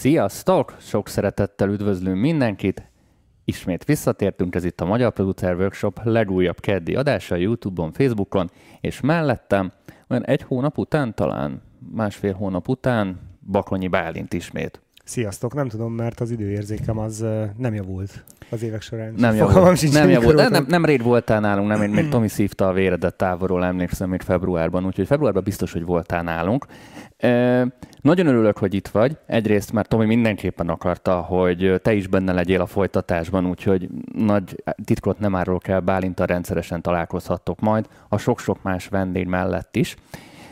Sziasztok! Sok szeretettel üdvözlünk mindenkit! Ismét visszatértünk, ez itt a Magyar Producer Workshop legújabb keddi adása YouTube-on, Facebookon, és mellettem olyan egy hónap után talán, másfél hónap után Bakonyi Bálint ismét. Sziasztok, nem tudom, mert az időérzékem az nem javult az évek során. Nem javult, nem, javult. De nem, nem rég voltál nálunk, nem, én még Tomi szívta a véredet távolról, emlékszem még februárban, úgyhogy februárban biztos, hogy voltál nálunk. E, nagyon örülök, hogy itt vagy. Egyrészt, mert Tomi mindenképpen akarta, hogy te is benne legyél a folytatásban, úgyhogy nagy titkot nem árulok el, Bálintal rendszeresen találkozhattok majd, a sok-sok más vendég mellett is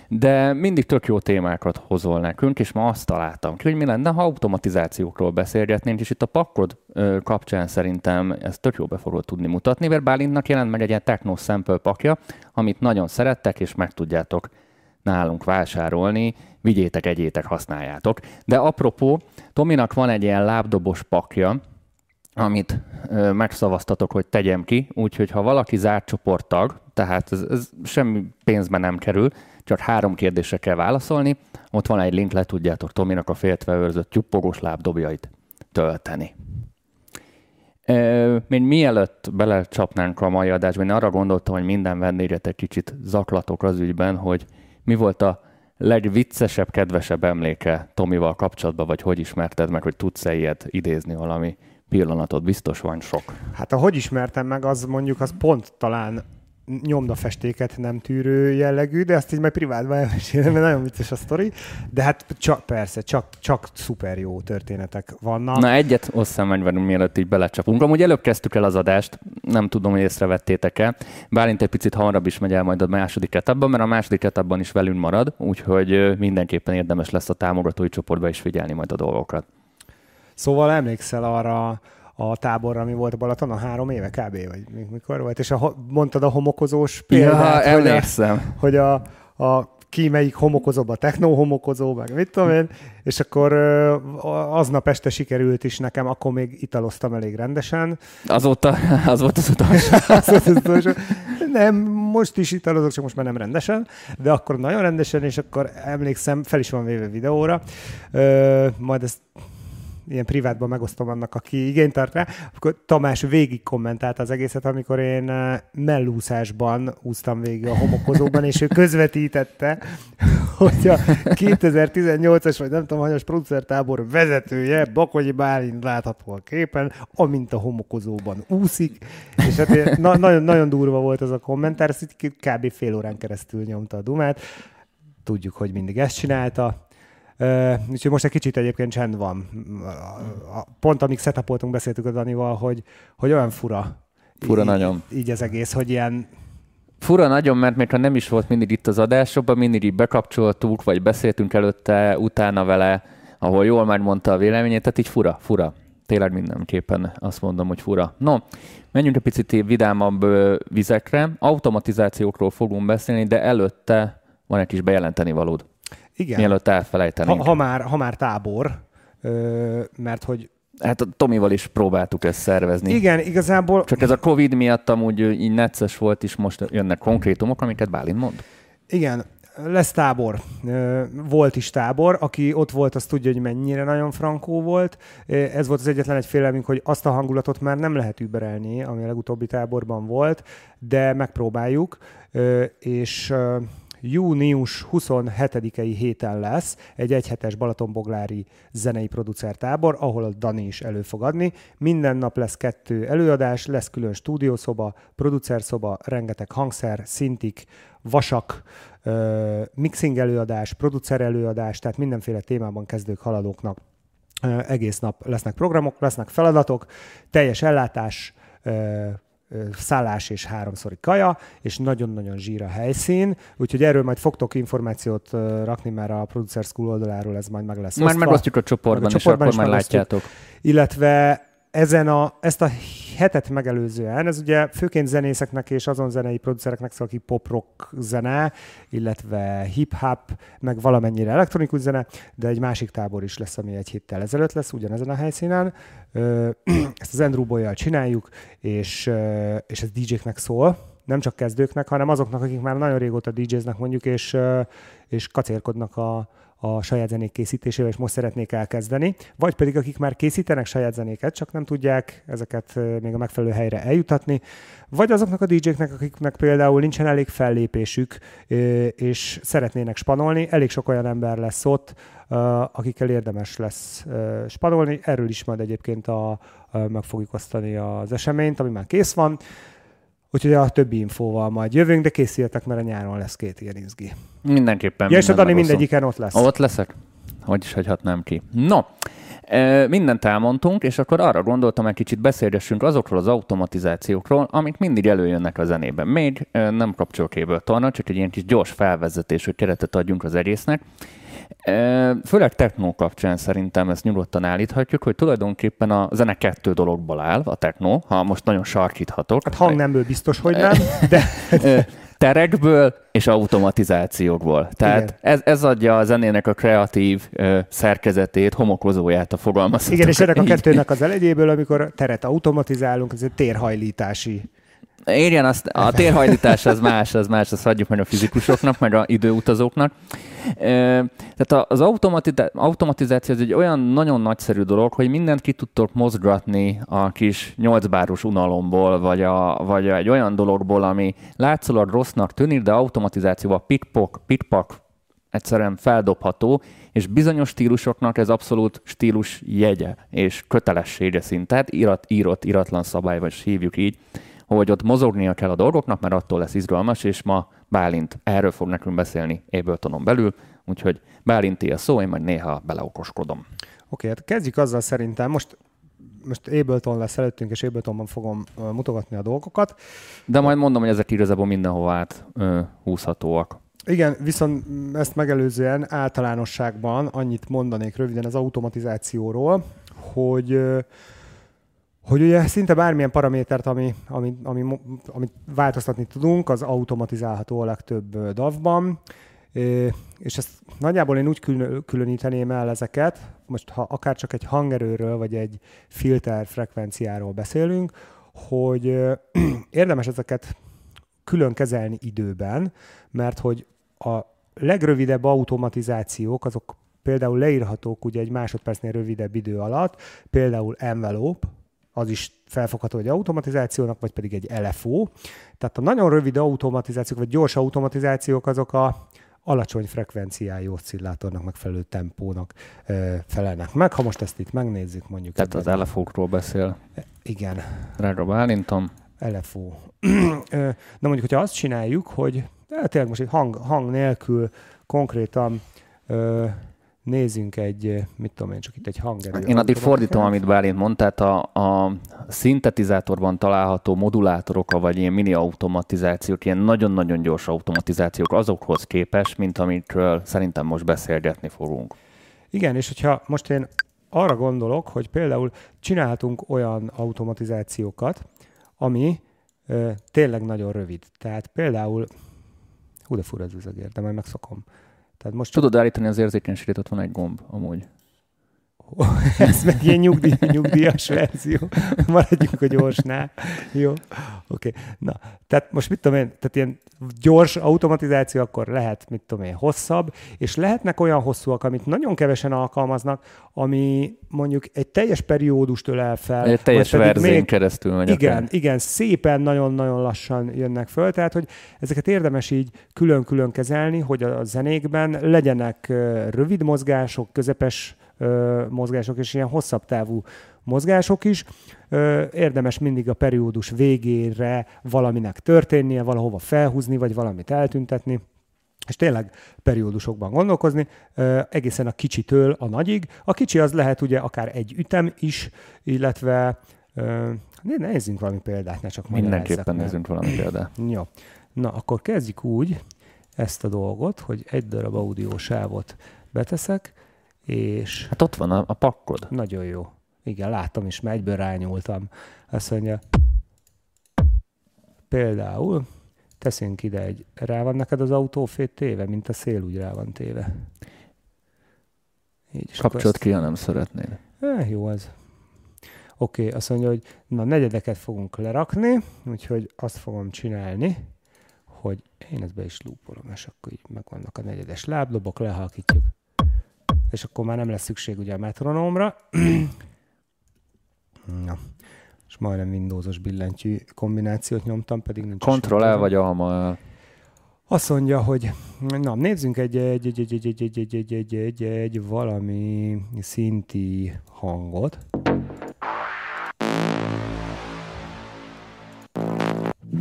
de mindig tök jó témákat hozol nekünk, és ma azt találtam ki, hogy mi lenne, ha automatizációkról beszélgetnénk, és itt a pakkod kapcsán szerintem ezt tök jó be fogod tudni mutatni, mert Bálintnak jelent meg egy ilyen Techno Sample pakja, amit nagyon szerettek, és meg tudjátok nálunk vásárolni, vigyétek, egyétek, használjátok. De apropó, Tominak van egy ilyen lábdobos pakja, amit ö, megszavaztatok, hogy tegyem ki, úgyhogy ha valaki zárt csoporttag, tehát ez, ez semmi pénzbe nem kerül, csak három kérdésre kell válaszolni. Ott van egy link, le tudjátok Tominak a féltve őrzött tyuppogós lábdobjait tölteni. Még mielőtt belecsapnánk a mai adásba, én arra gondoltam, hogy minden vendéget egy kicsit zaklatok az ügyben, hogy mi volt a legviccesebb, kedvesebb emléke Tomival kapcsolatban, vagy hogy ismerted meg, hogy tudsz-e ilyet idézni valami pillanatot? Biztos van sok. Hát ahogy ismertem meg, az mondjuk az pont talán nyomdafestéket nem tűrő jellegű, de ezt így majd privátban elmesélem, mert nagyon vicces a sztori. De hát csak, persze, csak, csak szuper jó történetek vannak. Na egyet osszám meg velünk, mielőtt így belecsapunk. Amúgy előbb kezdtük el az adást, nem tudom, hogy észrevettétek-e. Bálint egy picit hamarabb is megy el majd a második etapban, mert a második etapban is velünk marad, úgyhogy mindenképpen érdemes lesz a támogatói csoportba is figyelni majd a dolgokat. Szóval emlékszel arra a táborra, ami volt a Balaton, a három éve kb. vagy mikor volt, és a, mondtad a homokozós példát, ja, a, hogy a, a ki melyik homokozóba, techno homokozó, meg mit tudom én, és akkor aznap este sikerült is nekem, akkor még italoztam elég rendesen. Azóta, az volt az utolsó. az volt az utolsó. Nem, most is italozok, csak most már nem rendesen, de akkor nagyon rendesen, és akkor emlékszem, fel is van véve videóra, majd ezt ilyen privátban megosztom annak, aki igényt tart rá, akkor Tamás végig kommentált az egészet, amikor én eh, mellúszásban úsztam végig a homokozóban, és ő közvetítette, hogy a 2018-as, vagy nem tudom, hanyas producertábor vezetője, Bakonyi Bálint látható a képen, amint a homokozóban úszik, és hát na, nagyon, nagyon durva volt az a kommentár, ezt kb. fél órán keresztül nyomta a dumát, tudjuk, hogy mindig ezt csinálta, úgyhogy most egy kicsit egyébként csend van. Pont amíg setupoltunk, beszéltük a Danival, hogy, hogy olyan fura. Fura így, nagyon. Így az egész, hogy ilyen Fura nagyon, mert még ha nem is volt mindig itt az adásokban, mindig így bekapcsoltuk, vagy beszéltünk előtte, utána vele, ahol jól megmondta a véleményét, tehát így fura, fura. Tényleg mindenképpen azt mondom, hogy fura. No, menjünk egy picit vidámabb vizekre. Automatizációkról fogunk beszélni, de előtte van egy kis bejelenteni valód. Igen. Mielőtt elfelejtenénk. Ha, ha, már, ha már tábor, ö, mert hogy Hát a Tomival is próbáltuk ezt szervezni. Igen, igazából... Csak ez a Covid miatt amúgy így necces volt, és most jönnek konkrétumok, amiket Bálint mond. Igen, lesz tábor. Volt is tábor. Aki ott volt, az tudja, hogy mennyire nagyon frankó volt. Ez volt az egyetlen egy félelmünk, hogy azt a hangulatot már nem lehet überelni, ami a legutóbbi táborban volt, de megpróbáljuk. És június 27-i héten lesz egy egyhetes Balatonboglári zenei producertábor, ahol a Dani is elő. Minden nap lesz kettő előadás, lesz külön stúdiószoba, producerszoba, rengeteg hangszer, szintik, vasak, mixing előadás, producer előadás, tehát mindenféle témában kezdők haladóknak egész nap lesznek programok, lesznek feladatok, teljes ellátás, szállás és háromszori kaja, és nagyon-nagyon zsír a helyszín, úgyhogy erről majd fogtok információt rakni, mert a Producer School oldaláról ez majd meg lesz Már megosztjuk a csoportban, a csoportban és akkor már látjátok. Illetve ezen a, ezt a hetet megelőzően, ez ugye főként zenészeknek és azon zenei producereknek szól, aki pop-rock zene, illetve hip-hop, meg valamennyire elektronikus zene, de egy másik tábor is lesz, ami egy héttel ezelőtt lesz, ugyanezen a helyszínen. Ezt az Andrew boy csináljuk, és, és ez DJ-knek szól, nem csak kezdőknek, hanem azoknak, akik már nagyon régóta DJ-znek mondjuk, és, és kacérkodnak a, a saját zenék készítésével, és most szeretnék elkezdeni, vagy pedig akik már készítenek saját zenéket, csak nem tudják ezeket még a megfelelő helyre eljutatni, vagy azoknak a DJ-knek, akiknek például nincsen elég fellépésük, és szeretnének spanolni, elég sok olyan ember lesz ott, akikkel érdemes lesz spanolni. Erről is majd egyébként a, meg fogjuk osztani az eseményt, ami már kész van. Úgyhogy a többi infóval majd jövünk, de készüljetek, mert a nyáron lesz két ilyen izgi. Mindenképpen. Ja, és a Dani mindegyiken ott lesz. Ott leszek? Hogy is hagyhatnám ki. No, mindent elmondtunk, és akkor arra gondoltam, egy kicsit beszélgessünk azokról az automatizációkról, amik mindig előjönnek a zenében. Még nem kapcsol Ableton, csak egy ilyen kis gyors felvezetés, hogy keretet adjunk az egésznek. Főleg technó kapcsán szerintem ezt nyugodtan állíthatjuk, hogy tulajdonképpen a zene kettő dologból áll, a technó, ha most nagyon sarkíthatok. Hát hangnemből biztos, hogy nem, de... terekből és automatizációkból. Tehát ez, ez adja a zenének a kreatív ö, szerkezetét, homokozóját a fogalmazhatók. Igen, és ennek a kettőnek az elegyéből, amikor teret automatizálunk, ez egy térhajlítási Érjen, azt, a térhajlítás az más, az más, azt hagyjuk meg a fizikusoknak, meg a időutazóknak. Tehát az automatizáció az egy olyan nagyon nagyszerű dolog, hogy mindent ki tudtok mozgatni a kis nyolcbáros unalomból, vagy, a, vagy egy olyan dologból, ami látszólag rossznak tűnik, de automatizációval pikpok, pikpak egyszerűen feldobható, és bizonyos stílusoknak ez abszolút stílus jegye és kötelessége szint. Tehát írat, írott, íratlan szabály, vagy hívjuk így, hogy ott mozognia kell a dolgoknak, mert attól lesz izgalmas, és ma Bálint erről fog nekünk beszélni Abletonon belül, úgyhogy Bálinti a szó, én majd néha beleokoskodom. Oké, okay, hát kezdjük azzal szerintem, most most Ableton lesz előttünk, és Abletonban fogom mutogatni a dolgokat. De majd mondom, hogy ezek igazából mindenhova át uh, húzhatóak. Igen, viszont ezt megelőzően általánosságban annyit mondanék röviden az automatizációról, hogy hogy ugye szinte bármilyen paramétert, ami, ami, ami, amit változtatni tudunk, az automatizálható a legtöbb DAV-ban, és ezt nagyjából én úgy különíteném el ezeket, most ha akár csak egy hangerőről, vagy egy filter frekvenciáról beszélünk, hogy érdemes ezeket külön kezelni időben, mert hogy a legrövidebb automatizációk, azok például leírhatók ugye egy másodpercnél rövidebb idő alatt, például envelope, az is felfogható egy automatizációnak, vagy pedig egy LFO. Tehát a nagyon rövid automatizációk, vagy gyors automatizációk azok a alacsony frekvenciájú oszcillátornak megfelelő tempónak ö, felelnek meg. Ha most ezt itt megnézzük, mondjuk... Tehát az LFO-król beszél. Igen. Drága Bálintom. LFO. Na mondjuk, hogyha azt csináljuk, hogy tényleg most egy hang, hang nélkül konkrétan ö, nézzünk egy, mit tudom én, csak itt egy hangerő. Én addig fordítom, amit Bálint mondta, tehát a, a szintetizátorban található modulátorok, vagy ilyen mini automatizációk, ilyen nagyon-nagyon gyors automatizációk azokhoz képes, mint amikről szerintem most beszélgetni fogunk. Igen, és hogyha most én arra gondolok, hogy például csinálhatunk olyan automatizációkat, ami ö, tényleg nagyon rövid. Tehát például, hú de fura ez a de majd megszokom. Tehát most Tudod állítani az érzékenységet, ott van egy gomb amúgy. Ez meg ilyen nyugdíj, nyugdíjas verzió. Maradjunk a gyorsnál. Jó, oké. Okay. Na, tehát most mit tudom én, tehát ilyen gyors automatizáció akkor lehet, mit tudom én, hosszabb, és lehetnek olyan hosszúak, amit nagyon kevesen alkalmaznak, ami mondjuk egy teljes periódust ölel fel. Egy teljes verzén még, keresztül megy Igen, akár. igen, szépen, nagyon-nagyon lassan jönnek föl, tehát hogy ezeket érdemes így külön-külön kezelni, hogy a zenékben legyenek rövid mozgások, közepes mozgások és ilyen hosszabb távú mozgások is. Érdemes mindig a periódus végére valaminek történnie, valahova felhúzni, vagy valamit eltüntetni és tényleg periódusokban gondolkozni, egészen a kicsitől a nagyig. A kicsi az lehet ugye akár egy ütem is, illetve nézzünk valami példát, ne csak Mindenképpen nézzünk valami példát. Jó. Na, akkor kezdjük úgy ezt a dolgot, hogy egy darab audiósávot beteszek, és... Hát ott van a, a pakkod. Nagyon jó. Igen, láttam is, mert egyből rányúltam. Azt mondja, például teszünk ide egy, rá van neked az autófét téve, mint a szél úgy rá van téve. Így, Kapcsolat ki, ha nem szeretnél. Eh, jó az. Oké, okay, azt mondja, hogy na negyedeket fogunk lerakni, úgyhogy azt fogom csinálni, hogy én ezt be is lúpolom, és akkor így megvannak a negyedes láblobok, lehalkítjuk és akkor már nem lesz szükség ugye a metronómra. Na, és majdnem Windowsos billentyű kombinációt nyomtam, pedig nincs Control el vagy alma Azt mondja, hogy na, nézzünk egy, egy, egy, egy, egy, egy, egy, egy, egy, egy, egy, egy valami szinti hangot.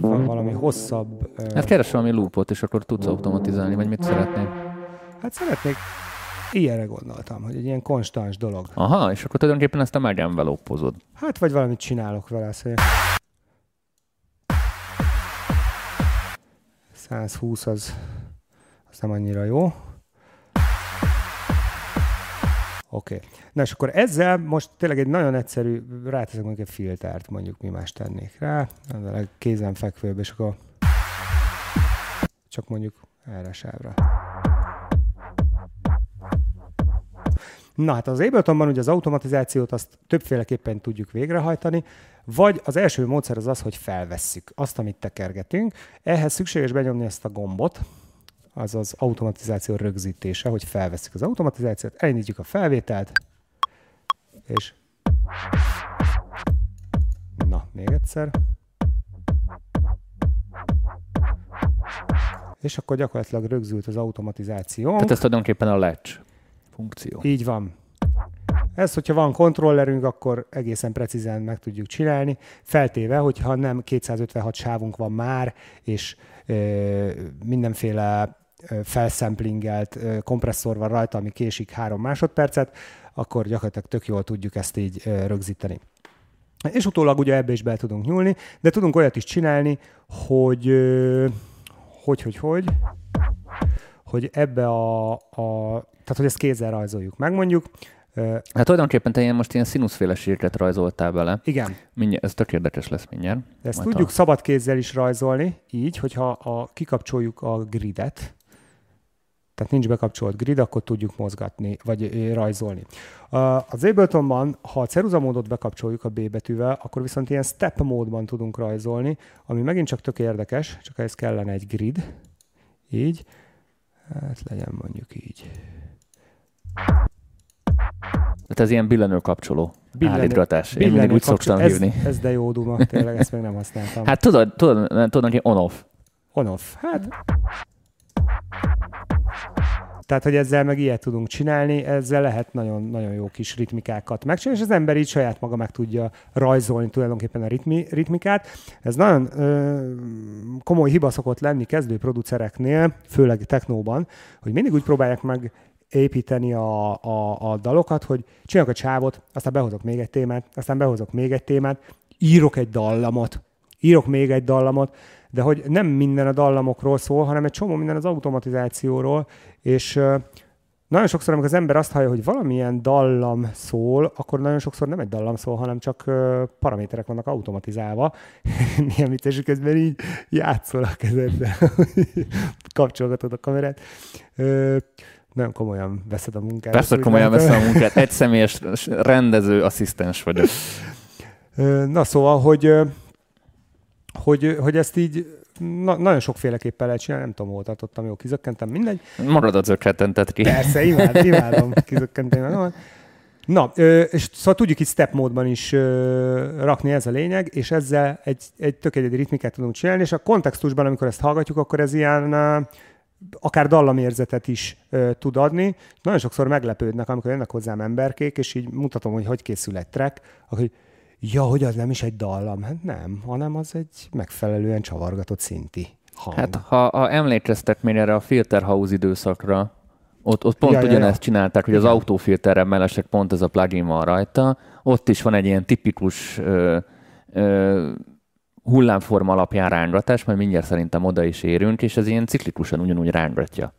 Valami hosszabb... Hát keres valami loopot, és akkor tudsz automatizálni, vagy mit szeretnél? Hát szeretnék Ilyenre gondoltam, hogy egy ilyen konstans dolog. Aha, és akkor tulajdonképpen ezt a megenvelopozod. Hát, vagy valamit csinálok vele, hogy 120 az, az nem annyira jó. Oké. Okay. Na és akkor ezzel most tényleg egy nagyon egyszerű, ráteszek mondjuk egy filtert, mondjuk mi más tennék rá, ezzel kézenfekvőbb, és akkor csak mondjuk erre sávra. Na hát az Abletonban ugye az automatizációt azt többféleképpen tudjuk végrehajtani, vagy az első módszer az az, hogy felvesszük azt, amit tekergetünk. Ehhez szükséges benyomni ezt a gombot, az az automatizáció rögzítése, hogy felveszük az automatizációt, elindítjuk a felvételt, és na, még egyszer. És akkor gyakorlatilag rögzült az automatizáció. Tehát ez tulajdonképpen a latch funkció. Így van. Ez, hogyha van kontrollerünk, akkor egészen precízen meg tudjuk csinálni, feltéve, hogyha nem 256 sávunk van már, és ö, mindenféle felszemplingelt kompresszor van rajta, ami késik három másodpercet, akkor gyakorlatilag tök jól tudjuk ezt így rögzíteni. És utólag ugye ebbe is be tudunk nyúlni, de tudunk olyat is csinálni, hogy hogy, hogy, hogy, hogy ebbe a, a tehát, hogy ezt kézzel rajzoljuk meg mondjuk. Hát tulajdonképpen te ilyen most ilyen színuszféleségeket rajzoltál bele. Igen. Mindjárt, ez tök érdekes lesz mindjárt. Ezt Majd tudjuk a... szabad kézzel is rajzolni, így, hogyha a, kikapcsoljuk a gridet, tehát nincs bekapcsolt grid, akkor tudjuk mozgatni, vagy rajzolni. Az Abletonban, ha a ceruza módot bekapcsoljuk a B betűvel, akkor viszont ilyen step módban tudunk rajzolni, ami megint csak tök érdekes, csak ez kellene egy grid, így, hát legyen mondjuk így. Hát ez ilyen billenő kapcsoló billenő, állítgatás. Én mindig úgy szoktam ez, hívni. Ez de jó duma, tényleg ezt még nem használtam. Hát tudod, tudod, tudod hogy on-off. On-off, hát... Tehát, hogy ezzel meg ilyet tudunk csinálni, ezzel lehet nagyon, nagyon jó kis ritmikákat megcsinálni, és az ember így saját maga meg tudja rajzolni tulajdonképpen a ritmi, ritmikát. Ez nagyon ö, komoly hiba szokott lenni kezdő producereknél, főleg technóban, hogy mindig úgy próbálják meg építeni a, a, a dalokat, hogy csinálok a csávot, aztán behozok még egy témát, aztán behozok még egy témát, írok egy dallamot, írok még egy dallamot, de hogy nem minden a dallamokról szól, hanem egy csomó minden az automatizációról, és nagyon sokszor, amikor az ember azt hallja, hogy valamilyen dallam szól, akkor nagyon sokszor nem egy dallam szól, hanem csak paraméterek vannak automatizálva. Milyen vicces, közben így játszol a kezedbe, kapcsolgatod a kamerát nagyon komolyan veszed a munkát. Persze komolyan veszem a munkát. Egy személyes rendező asszisztens vagyok. Na szóval, hogy, hogy, hogy ezt így na, nagyon sokféleképpen lehet csinálni, nem tudom, hol tartottam, jó, kizökkentem, mindegy. Magadat zökkentetted ki. Persze, imád, imádom, kizökkentem. Na, és szóval tudjuk itt step módban is rakni, ez a lényeg, és ezzel egy, egy tök egyedi ritmikát tudunk csinálni, és a kontextusban, amikor ezt hallgatjuk, akkor ez ilyen akár dallamérzetet is ö, tud adni. Nagyon sokszor meglepődnek, amikor jönnek hozzám emberkék, és így mutatom, hogy hogy készül egy track, akkor ja, hogy az nem is egy dallam. Hát nem, hanem az egy megfelelően csavargatott szinti hang. Hát ha, ha emlékeztek még erre a Filterhouse időszakra, ott, ott pont ja, ugyanezt ja, ja. csinálták, hogy Igen. az autófilterrel mellesleg pont ez a plugin van rajta. Ott is van egy ilyen tipikus ö, ö, hullámforma alapján rángatás, majd mindjárt szerintem oda is érünk, és ez ilyen ciklikusan ugyanúgy rángatja.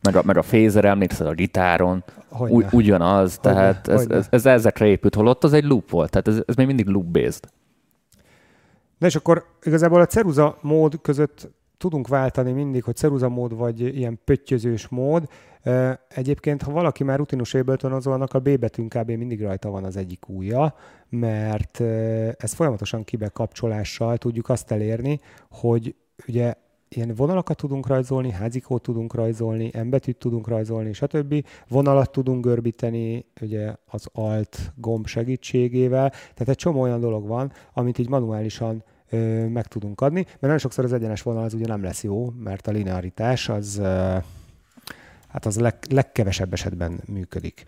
Meg a, meg a fézer, emlékszel a gitáron, ugy, ugyanaz, hogyne, tehát ez, ez, ez, ezekre épült, holott az egy loop volt, tehát ez, ez még mindig loop-based. Na és akkor igazából a ceruza mód között tudunk váltani mindig, hogy ceruza mód vagy ilyen pöttyözős mód. Egyébként, ha valaki már rutinos ableton annak a B betűn kb. mindig rajta van az egyik újja, mert ez folyamatosan kibekapcsolással tudjuk azt elérni, hogy ugye ilyen vonalakat tudunk rajzolni, házikót tudunk rajzolni, embetűt tudunk rajzolni, stb. Vonalat tudunk görbíteni, ugye az alt gomb segítségével. Tehát egy csomó olyan dolog van, amit így manuálisan ö, meg tudunk adni, mert nagyon sokszor az egyenes vonal az ugye nem lesz jó, mert a linearitás az, ö, hát az leg, legkevesebb esetben működik,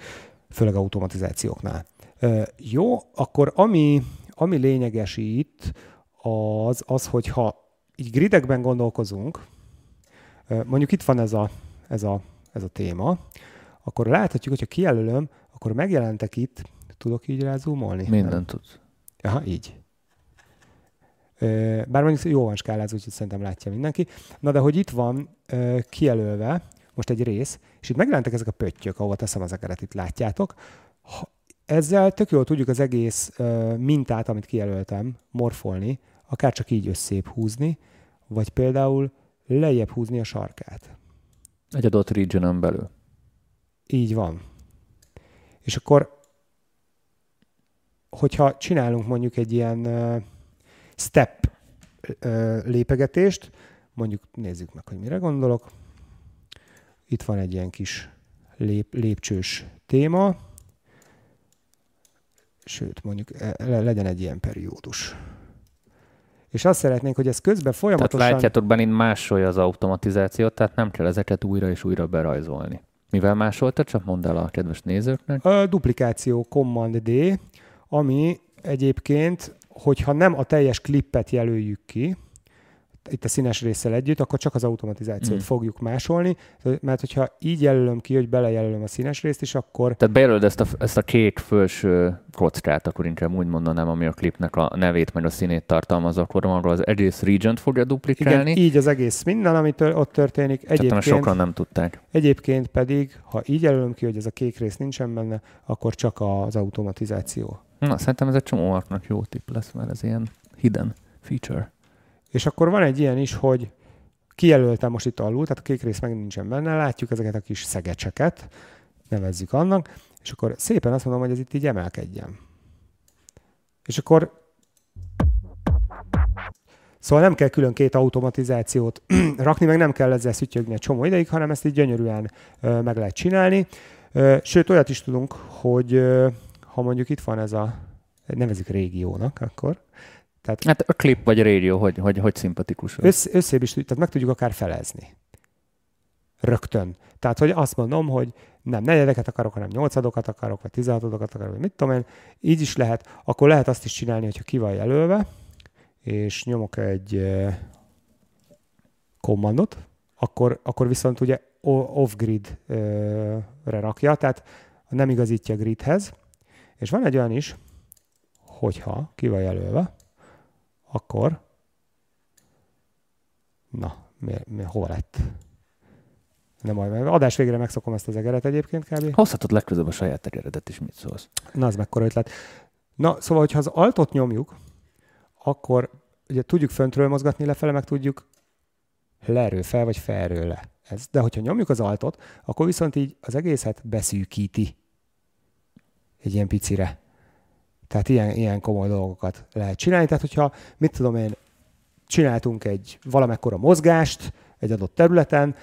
főleg automatizációknál. Ö, jó, akkor ami, ami lényeges itt, az, az, hogyha így gridekben gondolkozunk, mondjuk itt van ez a, ez a, ez a téma, akkor láthatjuk, hogyha kijelölöm, akkor megjelentek itt, tudok így rázumolni? Mindent tudsz. Aha, így. Bár mondjuk jó van skálázó, úgyhogy szerintem látja mindenki. Na de hogy itt van kijelölve most egy rész, és itt megjelentek ezek a pöttyök, ahova teszem az egeret, itt látjátok. Ezzel tök jól tudjuk az egész mintát, amit kijelöltem, morfolni, akár csak így összép húzni, vagy például lejjebb húzni a sarkát. Egy adott regionon belül. Így van. És akkor, hogyha csinálunk mondjuk egy ilyen uh, step uh, lépegetést, mondjuk nézzük meg, hogy mire gondolok. Itt van egy ilyen kis lép, lépcsős téma, sőt, mondjuk e, legyen egy ilyen periódus és azt szeretnénk, hogy ez közben folyamatosan... Tehát látjátok, benne másolja az automatizációt, tehát nem kell ezeket újra és újra berajzolni. Mivel másolta, csak mondd el a kedves nézőknek. A duplikáció Command D, ami egyébként, hogyha nem a teljes klippet jelöljük ki, itt a színes résszel együtt, akkor csak az automatizációt mm. fogjuk másolni, mert hogyha így jelölöm ki, hogy belejelölöm a színes részt is, akkor... Tehát bejelölöd ezt a, ezt a kék felső kockát, akkor inkább úgy mondanám, ami a klipnek a nevét meg a színét tartalmaz, akkor arról az egész region fogja duplikálni. Igen, így az egész minden, ami tör, ott történik. Egyébként, Tehát sokan nem tudták. Egyébként pedig, ha így jelölöm ki, hogy ez a kék rész nincsen benne, akkor csak az automatizáció. Na, szerintem ez egy csomó jó tipp lesz, mert ez ilyen hidden feature. És akkor van egy ilyen is, hogy kijelöltem most itt alul, tehát a kék rész meg nincsen benne, látjuk ezeket a kis szegecseket, nevezzük annak, és akkor szépen azt mondom, hogy ez itt így emelkedjen. És akkor Szóval nem kell külön két automatizációt rakni, meg nem kell ezzel szütyögni egy csomó ideig, hanem ezt így gyönyörűen ö, meg lehet csinálni. Ö, sőt, olyat is tudunk, hogy ö, ha mondjuk itt van ez a, nevezzük régiónak akkor, tehát, hát a klip vagy a rádió, hogy, hogy, hogy szimpatikus. Össz, összébb is, tehát meg tudjuk akár felezni. Rögtön. Tehát, hogy azt mondom, hogy nem negyedeket akarok, hanem nyolcadokat akarok, vagy tizenhatodokat akarok, vagy mit tudom én, így is lehet. Akkor lehet azt is csinálni, hogyha ki van jelölve, és nyomok egy kommandot, akkor, akkor viszont ugye off-grid-re rakja, tehát nem igazítja gridhez. És van egy olyan is, hogyha ki van jelölve, akkor na, miért, miért, hova lett? Nem majd, adás végére megszokom ezt az egeret egyébként kb. Hozhatod legközelebb a saját egeredet is, mit szólsz? Na, az mekkora ötlet. Na, szóval, hogyha az altot nyomjuk, akkor ugye tudjuk föntről mozgatni lefele, meg tudjuk leről fel, vagy felről le. Ez. De hogyha nyomjuk az altot, akkor viszont így az egészet beszűkíti egy ilyen picire. Tehát ilyen, ilyen komoly dolgokat lehet csinálni. Tehát, hogyha, mit tudom én, csináltunk egy valamekkora mozgást egy adott területen,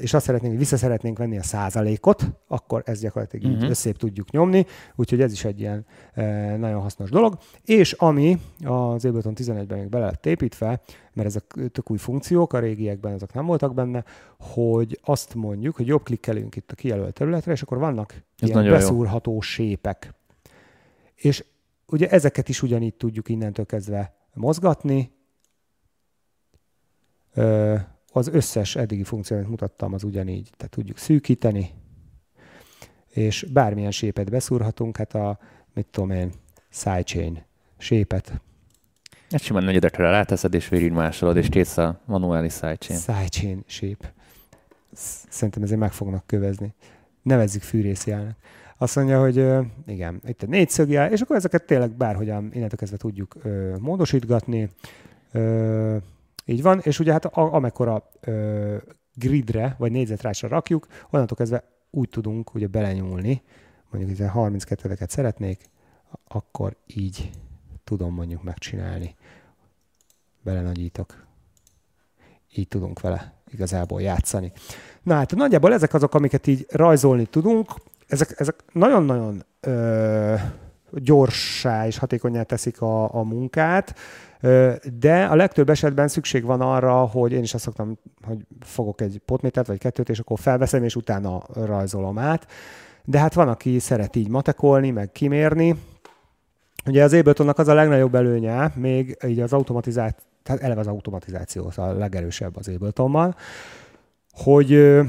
és azt szeretnénk, hogy vissza szeretnénk venni a százalékot, akkor ezt gyakorlatilag uh-huh. így mhm. összép tudjuk nyomni, úgyhogy ez is egy ilyen nagyon hasznos dolog. És ami az Ableton 11-ben még bele lett építve, mert ezek tök új funkciók, a régiekben ezek nem voltak benne, hogy azt mondjuk, hogy jobb klikkelünk itt a kijelölt területre, és akkor vannak ez ilyen beszúrható jó. sépek. És ugye ezeket is ugyanígy tudjuk innentől kezdve mozgatni. Az összes eddigi funkció, amit mutattam, az ugyanígy, tehát tudjuk szűkíteni, és bármilyen sépet beszúrhatunk, hát a, mit tudom én, sidechain sépet. Ezt simán negyedekre ráteszed, és végig másolod, és kész a manuális sidechain. Sidechain sép. Szerintem ezért meg fognak kövezni. Nevezzük fűrészjelnek. Azt mondja, hogy igen, itt a négyszögjel, és akkor ezeket tényleg bárhogyan innentől kezdve tudjuk módosítgatni. Így van, és ugye hát a, amekkora ö, gridre, vagy négyzetrásra rakjuk, onnantól kezdve úgy tudunk ugye belenyúlni, mondjuk itt 32-eket szeretnék, akkor így tudom mondjuk megcsinálni. Belenagyítok. így tudunk vele igazából játszani. Na hát nagyjából ezek azok, amiket így rajzolni tudunk. Ezek, ezek nagyon-nagyon ö, gyorsá és hatékonyá teszik a, a munkát, ö, de a legtöbb esetben szükség van arra, hogy én is azt szoktam, hogy fogok egy potmétert vagy kettőt, és akkor felveszem, és utána rajzolom át. De hát van, aki szeret így matekolni, meg kimérni. Ugye az Abletonnak az a legnagyobb előnye, még így az automatizált, tehát eleve az automatizáció a legerősebb az Abletonban, hogy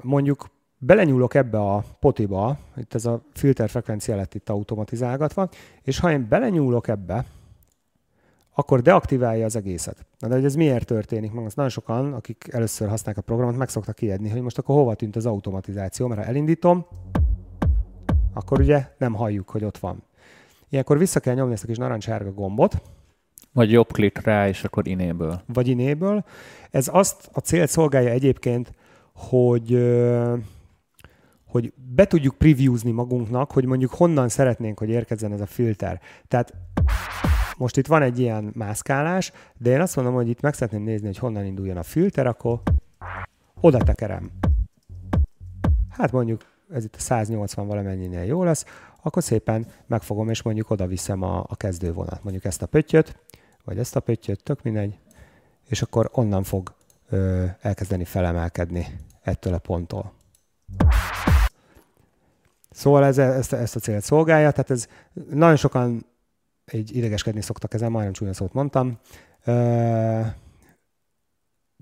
mondjuk belenyúlok ebbe a potiba, itt ez a filterfrekvencia lett itt automatizálgatva, és ha én belenyúlok ebbe, akkor deaktiválja az egészet. Na de hogy ez miért történik? Mert nagyon sokan, akik először használják a programot, meg szoktak kijedni, hogy most akkor hova tűnt az automatizáció, mert ha elindítom, akkor ugye nem halljuk, hogy ott van. Ilyenkor vissza kell nyomni ezt a kis narancsárga gombot. Vagy jobb klik rá, és akkor inéből. Vagy inéből. Ez azt a célt szolgálja egyébként, hogy hogy be tudjuk previewzni magunknak, hogy mondjuk honnan szeretnénk, hogy érkezzen ez a filter. Tehát most itt van egy ilyen mászkálás, de én azt mondom, hogy itt meg szeretném nézni, hogy honnan induljon a filter, akkor oda tekerem. Hát mondjuk ez itt a 180 valamennyinél jó lesz, akkor szépen megfogom, és mondjuk oda viszem a, a kezdővonat. Mondjuk ezt a pöttyöt, vagy ezt a pöttyöt, tök mindegy, és akkor onnan fog ö, elkezdeni felemelkedni ettől a ponttól. Szóval ez, ezt, ezt a célt szolgálja, tehát ez nagyon sokan így idegeskedni szoktak ezen, majdnem csúnya szót mondtam.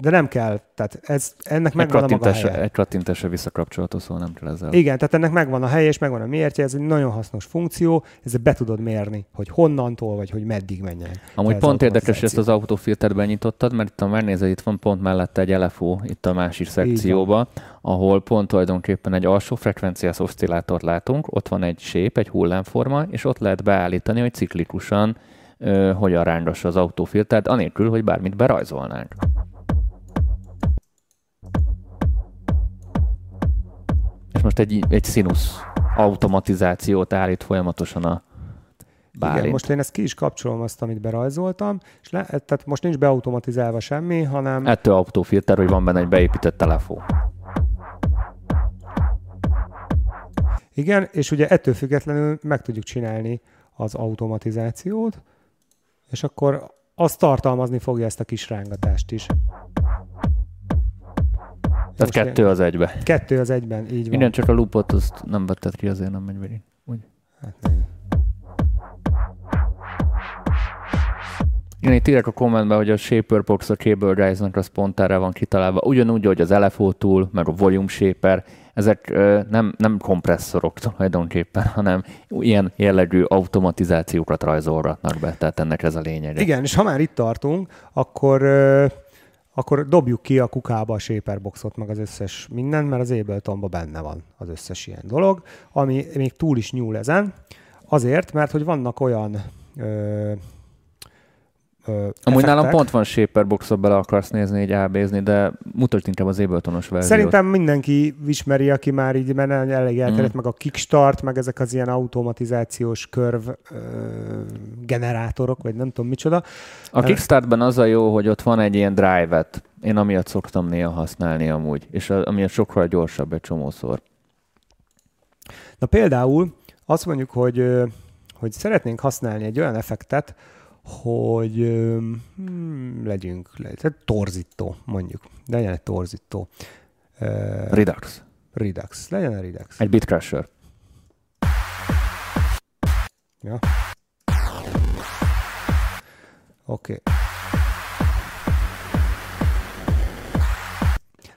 De nem kell, tehát ez, ennek megvan a maga helye. Egy kattintásra visszakapcsolható, szóval nem kell ezzel. Igen, tehát ennek megvan a helye, és megvan a miértje, ez egy nagyon hasznos funkció, ezzel be tudod mérni, hogy honnantól, vagy hogy meddig menjen. Amúgy pont érdekes, hogy ezt az autófiltert benyitottad, mert itt a megnézed, itt van pont mellette egy LFO, itt a másik szekcióba, ahol pont tulajdonképpen egy alsó frekvenciás oszcillátort látunk, ott van egy sép, egy hullámforma, és ott lehet beállítani, hogy ciklikusan ö, hogyan rángassa az autófiltert, anélkül, hogy bármit berajzolnánk. És most egy, egy színusz automatizációt állít folyamatosan a Bálint. Igen, most én ezt ki is kapcsolom azt, amit berajzoltam, és le, tehát most nincs beautomatizálva semmi, hanem... Ettől autófilter, hogy van benne egy beépített telefon. Igen, és ugye ettől függetlenül meg tudjuk csinálni az automatizációt, és akkor az tartalmazni fogja ezt a kis rángatást is. Tehát Most kettő az egybe. Kettő az egyben, így van. Minden csak a loopot azt nem vetted ki, azért nem megy végig. Úgy. Hát nem. Igen, itt írek a kommentben, hogy a Shaperbox a Cable Drive-nak az pont erre van kitalálva. Ugyanúgy, hogy az LFO tool, meg a Volume Shaper, ezek ö, nem, nem kompresszorok tulajdonképpen, hanem ilyen jellegű automatizációkat rajzolratnak be, tehát ennek ez a lényege. Igen, és ha már itt tartunk, akkor ö, akkor dobjuk ki a kukába a Shaperboxot, meg az összes mindent, mert az ableton benne van az összes ilyen dolog, ami még túl is nyúl ezen, azért, mert hogy vannak olyan ö, Ö, Amúgy effektek. nálam pont van shaperbox bele akarsz nézni, így ábézni, de mutasd inkább az Abletonos verziót. Szerintem mindenki ismeri, aki már így mert elég elterjedt, mm. meg a Kickstart, meg ezek az ilyen automatizációs körv ö, generátorok, vagy nem tudom micsoda. A Kickstartban az a jó, hogy ott van egy ilyen drive-et. Én amiatt szoktam néha használni amúgy, és amiatt sokkal gyorsabb egy csomószor. Na például azt mondjuk, hogy, hogy szeretnénk használni egy olyan effektet, hogy hmm, legyünk, tehát torzító, mondjuk. Legyen egy torzító. Uh, Redux. Redux. Legyen egy Redux. Egy bitcrusher. Ja. Oké. Okay.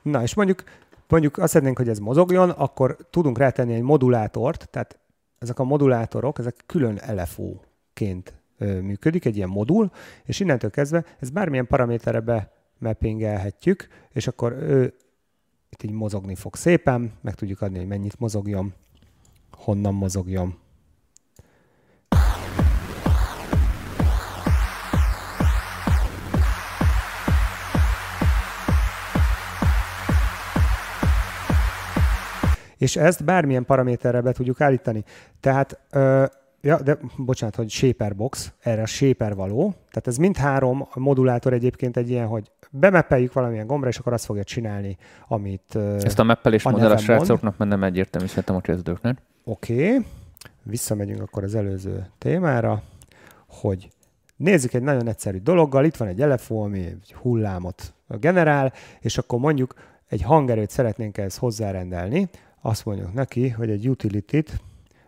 Na, és mondjuk, mondjuk azt szeretnénk, hogy ez mozogjon, akkor tudunk rátenni egy modulátort, tehát ezek a modulátorok, ezek külön LFO-ként működik, egy ilyen modul, és innentől kezdve ez bármilyen paraméterre bemappingelhetjük, és akkor ő itt így mozogni fog szépen, meg tudjuk adni, hogy mennyit mozogjon, honnan mozogjon. És ezt bármilyen paraméterre be tudjuk állítani. Tehát Ja, de bocsánat, hogy Shaper Box, erre a Shaper való. Tehát ez mindhárom modulátor egyébként egy ilyen, hogy bemeppeljük valamilyen gombra, és akkor azt fogja csinálni, amit Ezt a meppelés modell a srácoknak, mert nem egyértelmű, szerintem a kezdőknek. Oké, okay. visszamegyünk akkor az előző témára, hogy nézzük egy nagyon egyszerű dologgal, itt van egy elefó, ami egy hullámot generál, és akkor mondjuk egy hangerőt szeretnénk ehhez hozzárendelni, azt mondjuk neki, hogy egy utility-t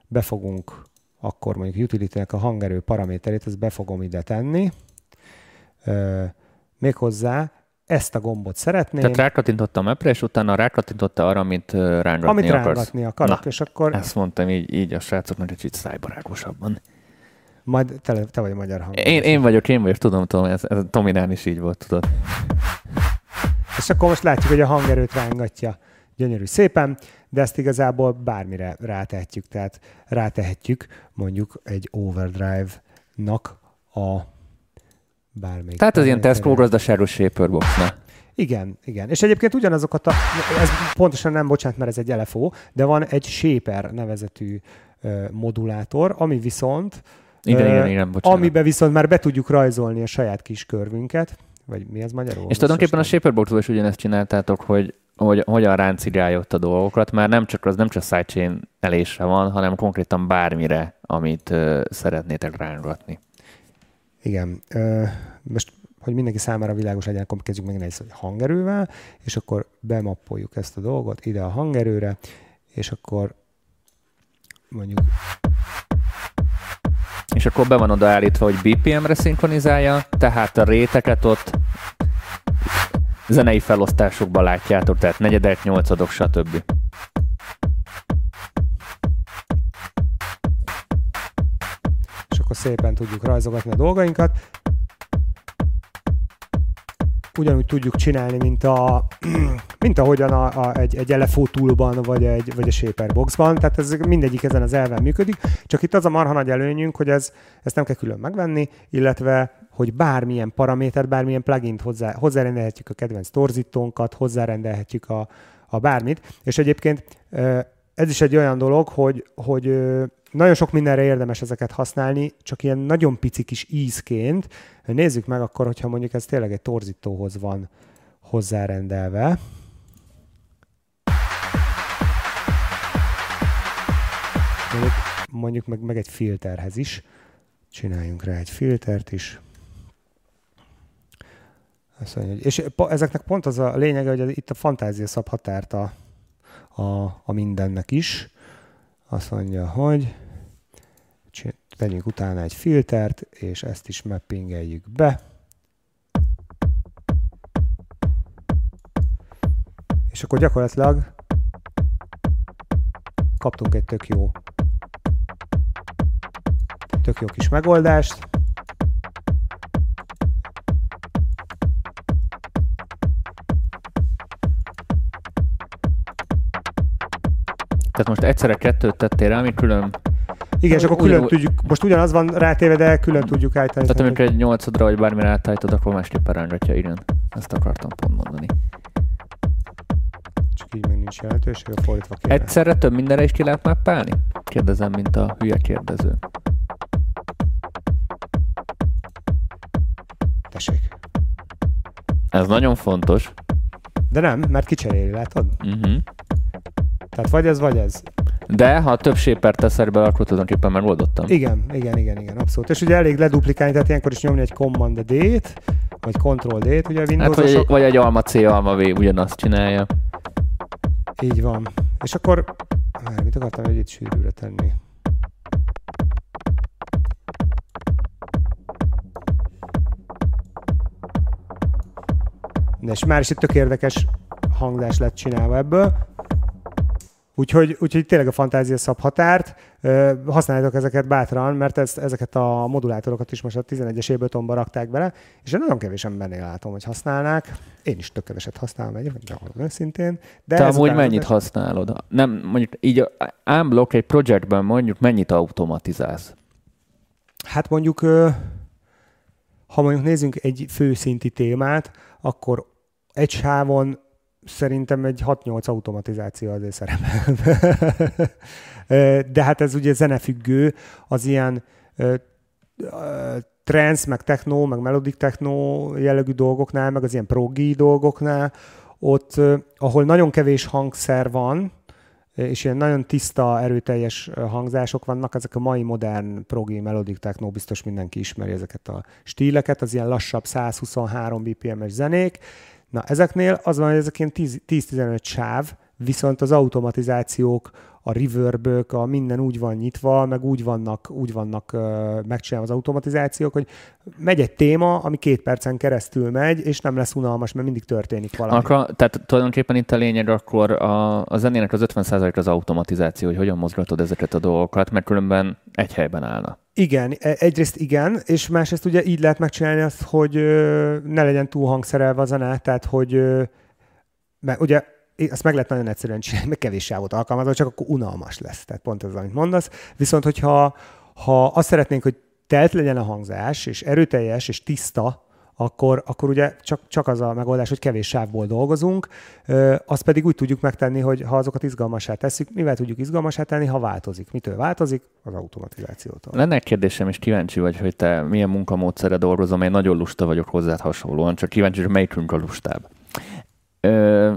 befogunk, akkor mondjuk utility-nek a hangerő paraméterét, ezt be fogom ide tenni, méghozzá ezt a gombot szeretném. Tehát rákattintotta a mapre, és utána rákattintotta arra, amit rángatni Amit akarsz. rángatni akarok, Na, és akkor... Ezt mondtam így, így a srácoknak egy kicsit szájbarágosabban. Majd te, te vagy a magyar hang. Én, én vagyok, én vagyok, tudom, tudom, ez, ez Tominán is így volt, tudod. És akkor most látjuk, hogy a hangerőt rángatja gyönyörű szépen, de ezt igazából bármire rátehetjük, tehát rátehetjük mondjuk egy overdrive-nak a bármelyik. Tehát az ilyen Tesco gazdaságos shaperbox Igen, igen. És egyébként ugyanazokat a, ez pontosan nem, bocsánat, mert ez egy LFO, de van egy Shaper nevezetű uh, modulátor, ami viszont igen, uh, igen, igen, bocsánat. Amiben viszont már be tudjuk rajzolni a saját kis körvünket, vagy mi ez magyarul? És tulajdonképpen a shaperbox is ugyanezt csináltátok, hogy hogy hogyan ráncigálja ott a dolgokat, mert nem csak az nem csak sidechain elésre van, hanem konkrétan bármire, amit uh, szeretnétek rángatni. Igen. Uh, most, hogy mindenki számára világos legyen, akkor kezdjük meg egy hangerővel, és akkor bemappoljuk ezt a dolgot ide a hangerőre, és akkor mondjuk és akkor be van odaállítva, hogy BPM-re szinkronizálja, tehát a réteket ott zenei felosztásokban látjátok, tehát negyedek, nyolcadok, stb. És akkor szépen tudjuk rajzogatni a dolgainkat. Ugyanúgy tudjuk csinálni, mint, a, mint ahogyan a, a, egy, egy LFO vagy egy, vagy a Shaper boxban, tehát ez mindegyik ezen az elven működik, csak itt az a marha nagy előnyünk, hogy ez, ezt nem kell külön megvenni, illetve hogy bármilyen paramétert, bármilyen plugin hozzá, hozzárendelhetjük a kedvenc torzítónkat, hozzárendelhetjük a, a bármit, és egyébként ez is egy olyan dolog, hogy, hogy nagyon sok mindenre érdemes ezeket használni, csak ilyen nagyon pici kis ízként. Nézzük meg akkor, hogyha mondjuk ez tényleg egy torzítóhoz van hozzárendelve. Mondjuk, mondjuk meg, meg egy filterhez is. Csináljunk rá egy filtert is. Azt mondja, és ezeknek pont az a lényege, hogy itt a fantázia szab határt a, a, a mindennek is. Azt mondja, hogy tegyünk utána egy filtert, és ezt is mappingeljük be. És akkor gyakorlatilag kaptunk egy tök jó tök jó kis megoldást. Tehát most egyszerre kettőt tettél rá, ami külön... Igen, és akkor külön úgy, tudjuk, most ugyanaz van rátéve, de külön tudjuk állítani. Tehát amikor egy nyolcadra, vagy bármire átállítod, akkor másképpen rángatja, igen. Ezt akartam pont mondani. Csak így meg nincs jelentőség, a fordítva kéne. Egyszerre több mindenre is ki lehet mappálni? Kérdezem, mint a hülye kérdező. Tessék. Ez nagyon fontos. De nem, mert kicseréli, látod? Uh-huh. Tehát vagy ez, vagy ez. De ha több shaper teszel be, akkor tulajdonképpen megoldottam. Igen, igen, igen, igen, abszolút. És ugye elég leduplikálni, tehát ilyenkor is nyomni egy Command D-t, vagy Control D-t, ugye a windows hát, vagy, egy, vagy egy alma C, alma V ugyanazt csinálja. Így van. És akkor, már mit akartam, hogy itt sűrűre tenni? És már is egy tök érdekes hangzás lett csinálva ebből. Úgyhogy, úgyhogy tényleg a fantázia szab határt, használjátok ezeket bátran, mert ezt, ezeket a modulátorokat is most a 11-es Abletonba rakták bele, és én nagyon kevés embernél látom, hogy használnák. Én is tök keveset használom egyébként, őszintén. De Te amúgy mennyit az... használod? Nem, mondjuk így unblock egy projektben mondjuk mennyit automatizálsz? Hát mondjuk, ha mondjuk nézzünk egy főszinti témát, akkor egy sávon szerintem egy 6-8 automatizáció azért szerepel. De hát ez ugye zenefüggő, az ilyen trance, meg techno, meg melodic techno jellegű dolgoknál, meg az ilyen progi dolgoknál, ott, ahol nagyon kevés hangszer van, és ilyen nagyon tiszta, erőteljes hangzások vannak, ezek a mai modern progi, melodic techno, biztos mindenki ismeri ezeket a stíleket, az ilyen lassabb 123 BPM-es zenék. Na, ezeknél az van, hogy ezek ilyen 10-15 sáv, viszont az automatizációk, a reverb a minden úgy van nyitva, meg úgy vannak, úgy vannak megcsinálva az automatizációk, hogy megy egy téma, ami két percen keresztül megy, és nem lesz unalmas, mert mindig történik valami. Akkor, tehát tulajdonképpen itt a lényeg akkor a, a zenének az 50% az automatizáció, hogy hogyan mozgatod ezeket a dolgokat, mert különben egy helyben állna. Igen, e, egyrészt igen, és másrészt ugye így lehet megcsinálni azt, hogy ne legyen túl hangszerelve a zene, tehát hogy mert ugye azt meg lehet nagyon egyszerűen csinálni, meg kevés sávot alkalmazva, csak akkor unalmas lesz. Tehát pont ez, amit mondasz. Viszont, hogyha ha azt szeretnénk, hogy telt legyen a hangzás, és erőteljes, és tiszta, akkor, akkor ugye csak, csak az a megoldás, hogy kevés sávból dolgozunk, ö, azt pedig úgy tudjuk megtenni, hogy ha azokat izgalmasá tesszük, mivel tudjuk izgalmasá tenni, ha változik. Mitől változik? Az automatizációtól. Lenne egy kérdésem, és kíváncsi vagy, hogy te milyen munkamódszere dolgozom, én nagyon lusta vagyok hozzád hasonlóan, csak kíváncsi, hogy melyikünk a lustább. Ö,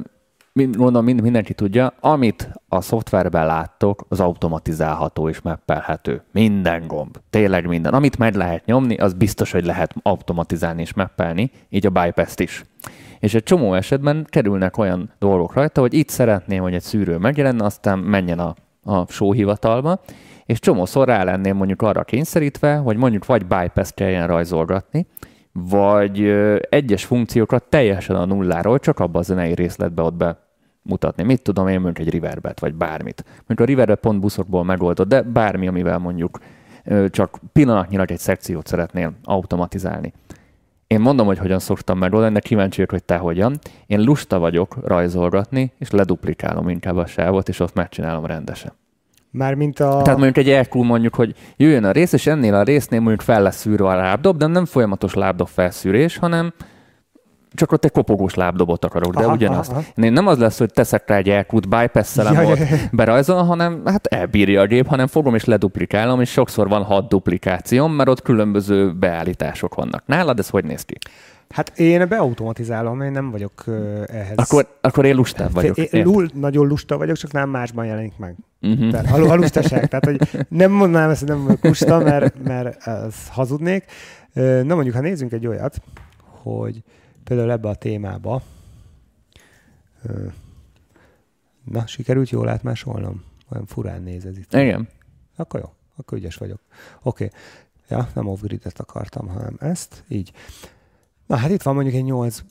mondom, mindenki tudja, amit a szoftverben láttok, az automatizálható és meppelhető. Minden gomb. Tényleg minden. Amit meg lehet nyomni, az biztos, hogy lehet automatizálni és meppelni, így a bypass is. És egy csomó esetben kerülnek olyan dolgok rajta, hogy itt szeretném, hogy egy szűrő megjelenne, aztán menjen a, a sóhivatalba, és csomószor rá lenném mondjuk arra kényszerítve, hogy mondjuk vagy bypass kelljen rajzolgatni, vagy egyes funkciókat teljesen a nulláról csak abban a zenei részletbe ott be mutatni. Mit tudom én, mondjuk egy riverbet, vagy bármit. Mondjuk a riverbet pont buszokból megoldott, de bármi, amivel mondjuk csak pillanatnyilag egy szekciót szeretnél automatizálni. Én mondom, hogy hogyan szoktam megoldani, de kíváncsi vagyok, hogy te hogyan. Én lusta vagyok rajzolgatni, és leduplikálom inkább a sávot, és ott megcsinálom rendesen. Mármint a... Tehát mondjuk egy elkú mondjuk, hogy jöjjön a rész, és ennél a résznél mondjuk fel lesz szűrve a lábdob, de nem folyamatos lábdob felszűrés, hanem csak ott egy kopogós lábdobot akarok, de aha, ugyanazt. Aha. Én nem az lesz, hogy teszek rá egy elkút bypass-szelem ja, ott berajzol, hanem hát elbírja a gép, hanem fogom és leduplikálom, és sokszor van hat duplikációm, mert ott különböző beállítások vannak. Nálad ez hogy néz ki? Hát én beautomatizálom, én nem vagyok ehhez. Akkor, akkor én lustább vagyok. Én lul, nagyon lusta vagyok, csak nem másban jelenik meg. Uh-huh. Tehát a, a lustaság. Tehát, hogy nem mondanám ezt, hogy nem vagyok lusta, mert, mert az hazudnék. Na mondjuk, ha nézzünk egy olyat, hogy például ebbe a témába, na, sikerült jól átmásolnom? Olyan furán néz ez itt. Igen. Akkor jó, akkor ügyes vagyok. Oké. Okay. Ja, nem off-gridet akartam, hanem ezt, így. Na hát itt van mondjuk egy 8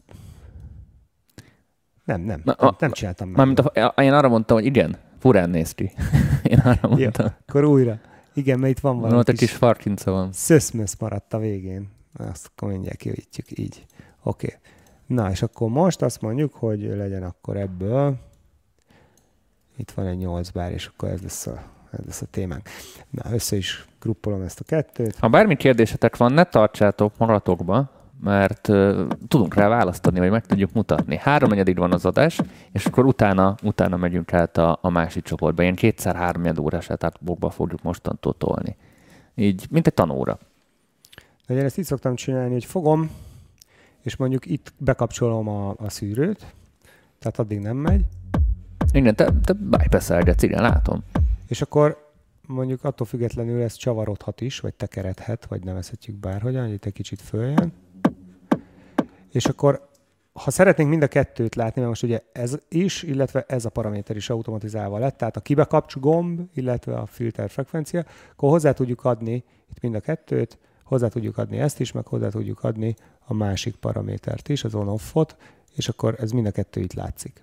nem, nem, Na, nem, nem csináltam meg. Mármint a, én arra mondtam, hogy igen, furán néz ki. én arra mondtam. Jó, akkor újra. Igen, mert itt van valami Volt egy kis farkinca van. Szöszmösz maradt a végén. Azt akkor mindjárt kivítjük így. Oké. Okay. Na, és akkor most azt mondjuk, hogy legyen akkor ebből, itt van egy 8 bár, és akkor ez lesz a, ez lesz a témánk. Na, össze is gruppolom ezt a kettőt. Ha bármi kérdésetek van, ne tartsátok magatokba, mert uh, tudunk rá választani, vagy meg tudjuk mutatni. Három negyedik van az adás, és akkor utána, utána megyünk át a, a másik csoportba. Ilyen kétszer három órás átbokba fogjuk mostantól tolni. Így, mint egy tanóra. De én ezt így szoktam csinálni, hogy fogom, és mondjuk itt bekapcsolom a, a szűrőt, tehát addig nem megy. Igen, te, te bypass igen, látom. És akkor mondjuk attól függetlenül ez csavarodhat is, vagy tekeredhet, vagy nevezhetjük bárhogyan, hogy itt egy kicsit följön. És akkor, ha szeretnénk mind a kettőt látni, mert most ugye ez is, illetve ez a paraméter is automatizálva lett, tehát a kibekapcs gomb, illetve a filter frekvencia, akkor hozzá tudjuk adni itt mind a kettőt, hozzá tudjuk adni ezt is, meg hozzá tudjuk adni a másik paramétert is, az on-off-ot, és akkor ez mind a kettő itt látszik.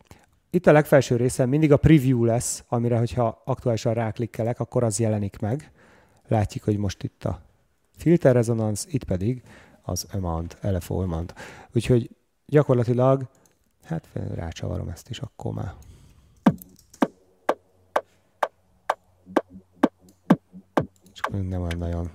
Itt a legfelső részen mindig a preview lesz, amire, hogyha aktuálisan ráklikkelek, akkor az jelenik meg. Látjuk, hogy most itt a filter resonance, itt pedig az amount, LFO amount. Úgyhogy gyakorlatilag, hát rácsavarom ezt is akkor már. Csak nem olyan nagyon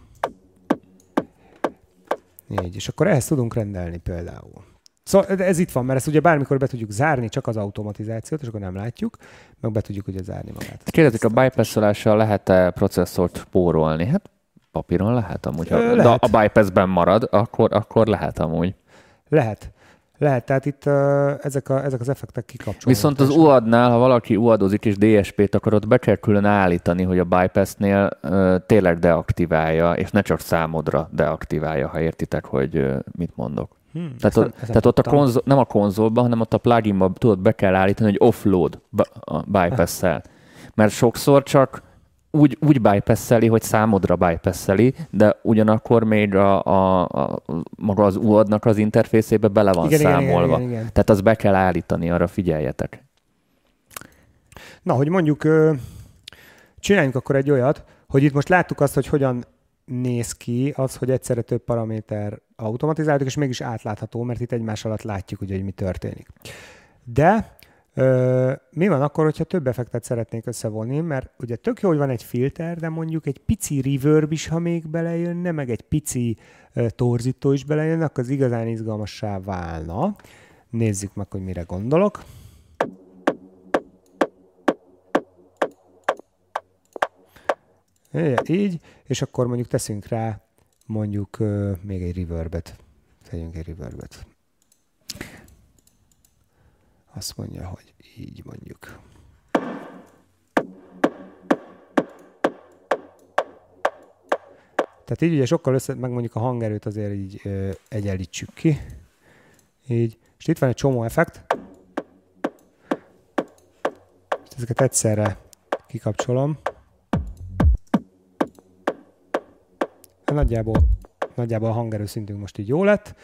Négy. És akkor ehhez tudunk rendelni például. Szóval ez itt van, mert ezt ugye bármikor be tudjuk zárni, csak az automatizációt, és akkor nem látjuk, meg be tudjuk ugye zárni magát. Kérdezik, a bypassolással lehet-e processzort spórolni? Hát Papíron lehet amúgy. Ha lehet. a bypassben marad, akkor, akkor lehet amúgy. Lehet. Lehet, tehát itt uh, ezek, a, ezek az effektek kikapcsolódnak. Viszont az UAD-nál, ha valaki UADozik és DSP-t akar, ott be kell külön állítani, hogy a bypass-nél uh, tényleg deaktiválja, és ne csak számodra deaktiválja, ha értitek, hogy uh, mit mondok. Hmm, tehát ott, tehát ott a konzol, nem a konzolban, hanem ott a pluginban tudod be kell állítani, hogy offload a bypass-szel. Mert sokszor csak úgy, úgy bypasseli, hogy számodra bypasseli, de ugyanakkor még a, a, a maga az UAD-nak az interfészébe bele van igen, számolva. Igen, igen, igen. Tehát azt be kell állítani, arra figyeljetek. Na, hogy mondjuk csináljunk akkor egy olyat, hogy itt most láttuk azt, hogy hogyan néz ki az, hogy egyszerre több paraméter automatizáltuk, és mégis átlátható, mert itt egymás alatt látjuk, ugye, hogy mi történik. De mi van akkor, hogyha több effektet szeretnék összevonni, mert ugye tök jó, hogy van egy filter, de mondjuk egy pici reverb is, ha még belejönne, meg egy pici torzító is belejönne, akkor az igazán izgalmassá válna. Nézzük meg, hogy mire gondolok. Így, és akkor mondjuk teszünk rá mondjuk még egy reverbet. Tegyünk egy reverbet. Azt mondja, hogy így mondjuk. Tehát így ugye sokkal össze, meg mondjuk a hangerőt azért így ö, egyenlítsük ki. Így. És itt van egy csomó effekt. És ezeket egyszerre kikapcsolom. Nagyjából, nagyjából a hangerő szintünk most így jó lett,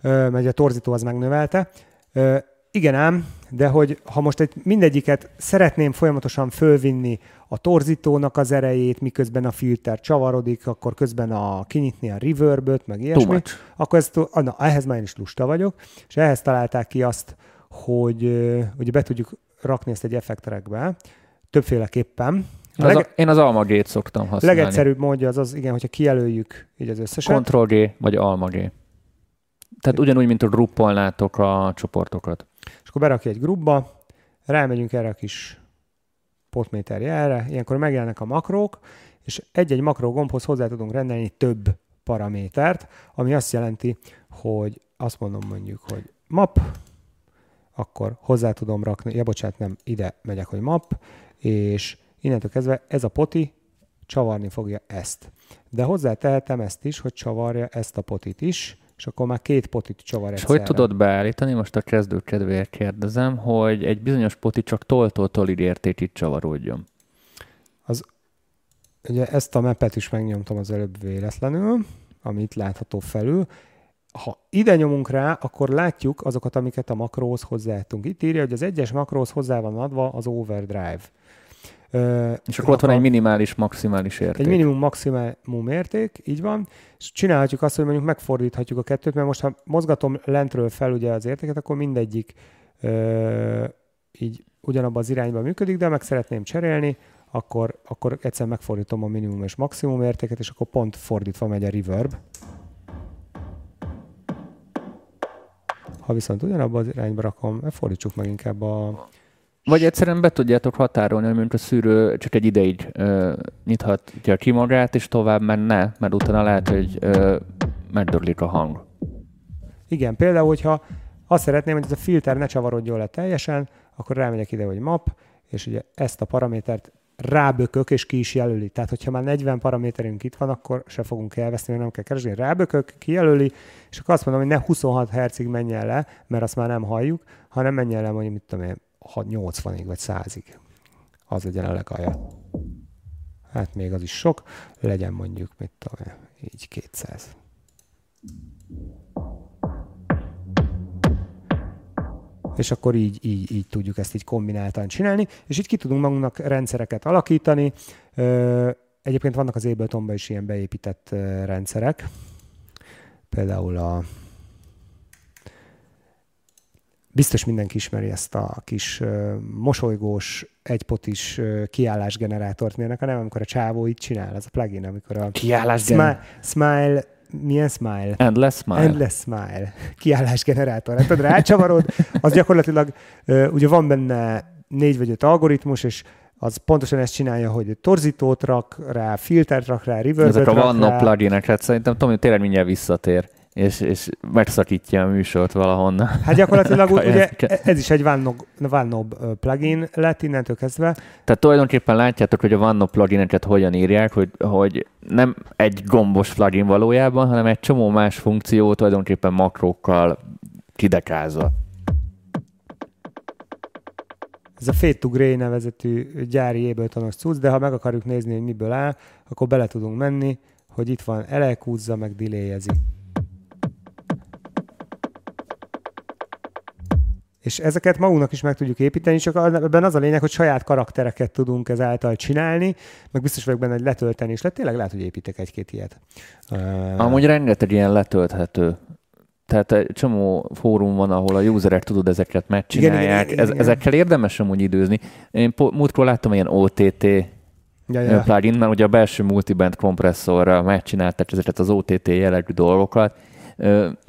mert a torzító az megnövelte. Igen ám, de hogy ha most egy mindegyiket szeretném folyamatosan fölvinni a torzítónak az erejét, miközben a filter csavarodik, akkor közben a kinyitni a reverböt, meg ilyesmi, akkor ezt, na, ehhez már én is lusta vagyok, és ehhez találták ki azt, hogy ugye be tudjuk rakni ezt egy effekterekbe, többféleképpen. A leg... az a, én az Alma G-t szoktam használni. Legegyszerűbb módja az az, igen, hogyha kijelöljük így az összeset. Ctrl G vagy Alma G. Tehát ugyanúgy, mint a gruppolnátok a csoportokat. Akkor berakja egy grubba, rámegyünk erre a kis potméter ilyenkor megjelennek a makrók, és egy-egy makró gombhoz hozzá tudunk rendelni több paramétert, ami azt jelenti, hogy azt mondom mondjuk, hogy map, akkor hozzá tudom rakni, ja bocsánat, nem, ide megyek, hogy map, és innentől kezdve ez a poti csavarni fogja ezt. De hozzátehetem ezt is, hogy csavarja ezt a potit is, és akkor már két potit csavar egyszerre. És hogy tudod beállítani, most a kezdő kedvéért kérdezem, hogy egy bizonyos poti csak toltól tolig értékig csavarodjon? Az, ugye ezt a mepet is megnyomtam az előbb véletlenül, amit látható felül. Ha ide nyomunk rá, akkor látjuk azokat, amiket a makróhoz hozzáadtunk. Itt írja, hogy az egyes makróhoz hozzá van adva az overdrive. És akkor ott van egy minimális, maximális érték. Egy minimum, maximum érték, így van. És csinálhatjuk azt, hogy mondjuk megfordíthatjuk a kettőt, mert most ha mozgatom lentről fel ugye az értéket, akkor mindegyik ö, így ugyanabban az irányban működik, de meg szeretném cserélni, akkor, akkor egyszer megfordítom a minimum és maximum értéket, és akkor pont fordítva megy a reverb. Ha viszont ugyanabban az irányba rakom, fordítsuk meg inkább a vagy egyszerűen be tudjátok határolni, hogy a szűrő csak egy ideig ö, nyithatja ki magát, és tovább menne, mert utána lehet, hogy ö, megdörlik a hang. Igen, például, hogyha azt szeretném, hogy ez a filter ne csavarodjon le teljesen, akkor rámegyek ide, hogy map, és ugye ezt a paramétert rábökök, és ki is jelöli. Tehát, hogyha már 40 paraméterünk itt van, akkor se fogunk elveszni, mert nem kell keresni. Rábökök, kijelöli, és akkor azt mondom, hogy ne 26 Hz menjen le, mert azt már nem halljuk, hanem menjen le mondjuk, mit tudom én, 80-ig vagy 100-ig. Az legyen a legalja. Hát még az is sok, legyen mondjuk, mit tudom így 200. És akkor így, így, így tudjuk ezt így kombináltan csinálni, és így ki tudunk magunknak rendszereket alakítani. Egyébként vannak az Abletonban is ilyen beépített rendszerek. Például a Biztos mindenki ismeri ezt a kis mosolygós, egypotis kiállásgenerátort. Milyenek a neve, amikor a csávó így csinál? Ez a plugin, amikor a... Kiállásgenerátor. Smile, smile milyen smile? Endless smile. Endless smile. Kiállásgenerátor. Hát rácsavarod, az gyakorlatilag, ugye van benne négy vagy öt algoritmus, és az pontosan ezt csinálja, hogy torzítót rak rá, filtert rak rá, reverb Ezek a vanno pluginek, hát szerintem Tomi tényleg mindjárt visszatér és, és megszakítja a műsort valahonnan. Hát gyakorlatilag ugye ez is egy OneNob plugin lett innentől kezdve. Tehát tulajdonképpen látjátok, hogy a OneNob plugineket hogyan írják, hogy, hogy nem egy gombos plugin valójában, hanem egy csomó más funkció tulajdonképpen makrókkal kidekázva. Ez a Fade to Grey nevezetű gyári Ableton-os cucc, de ha meg akarjuk nézni, hogy miből áll, akkor bele tudunk menni, hogy itt van elekúzza, meg delayezi. És ezeket magunknak is meg tudjuk építeni, csak ebben az a lényeg, hogy saját karaktereket tudunk ezáltal csinálni, meg biztos vagyok benne, hogy letölteni is. Tényleg lehet, hogy építek egy-két ilyet. Amúgy rengeteg ilyen letölthető tehát egy csomó fórum van, ahol a userek tudod ezeket megcsinálják. Igen, igen, igen, Ezekkel érdemes amúgy időzni. Én múltkor láttam ilyen OTT ja, ja. plugin, mert ugye a belső multiband kompresszorra megcsinálták ezeket az OTT jellegű dolgokat,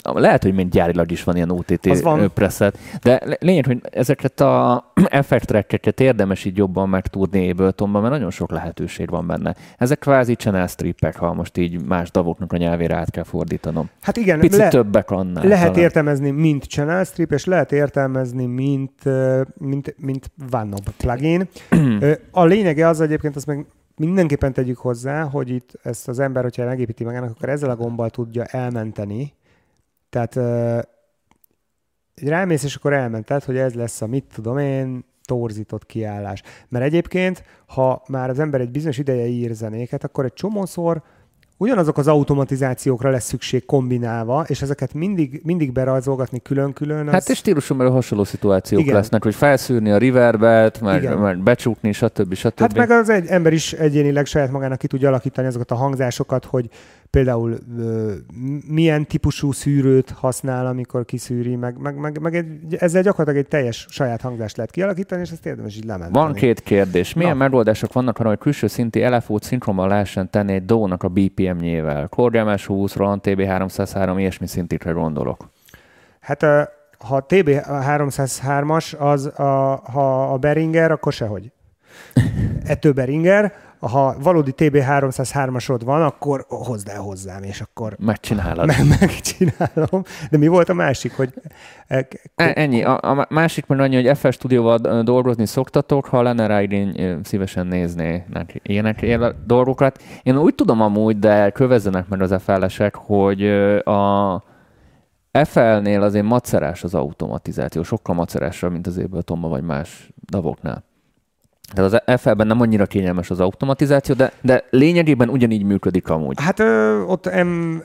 lehet, hogy mind gyárilag is van ilyen OTT preset, de lényeg, hogy ezeket a effektrekkeket érdemes így jobban megtudni Abletonban, mert nagyon sok lehetőség van benne. Ezek kvázi channel strippek, ha most így más davoknak a nyelvére át kell fordítanom. Hát igen, Picit le- többek annál. Lehet talán. értelmezni, mint channel strip, és lehet értelmezni, mint, mint, mint OneNob plugin. a lényege az egyébként, azt meg mindenképpen tegyük hozzá, hogy itt ezt az ember, hogyha megépíti magának, akkor ezzel a gombbal tudja elmenteni. Tehát uh, rámész, és akkor elmented, hogy ez lesz a mit tudom én, torzított kiállás. Mert egyébként, ha már az ember egy bizonyos ideje ír zenéket, akkor egy csomószor ugyanazok az automatizációkra lesz szükség kombinálva, és ezeket mindig, mindig berajzolgatni külön-külön. Az... Hát és stíluson belül hasonló szituációk Igen. lesznek, hogy felszűrni a reverbet, meg, meg becsukni, stb. stb. Hát meg az egy ember is egyénileg saját magának ki tudja alakítani azokat a hangzásokat, hogy például milyen típusú szűrőt használ, amikor kiszűri, meg, meg, meg, meg egy, ezzel gyakorlatilag egy teljes saját hangzást lehet kialakítani, és ezt érdemes így lementeni. Van két kérdés. Milyen Na. megoldások vannak arra, hogy külső szinti LFO-t szinkronban lehessen tenni egy DO-nak a BPM-nyével? Kordiames 20, Roland TB303, ilyesmi szintikre gondolok. Hát ha a TB303-as, az a, ha a Beringer, akkor sehogy. Ettől Beringer, ha valódi TB303-asod van, akkor hozd el hozzám, és akkor... Megcsinálod. Meg, megcsinálom. De mi volt a másik, hogy... E, ennyi. A, a másik meg annyi, hogy FL Studio-val dolgozni szoktatok, ha lenne rá igény, szívesen nézné ilyenek ilyen dolgokat. Én úgy tudom amúgy, de kövezzenek meg az FL-esek, hogy a FL-nél azért macerás az automatizáció, sokkal macerásabb, mint az Abletonban vagy más davoknál. Tehát az FL-ben nem annyira kényelmes az automatizáció, de, de lényegében ugyanígy működik amúgy. Hát ö, ott em,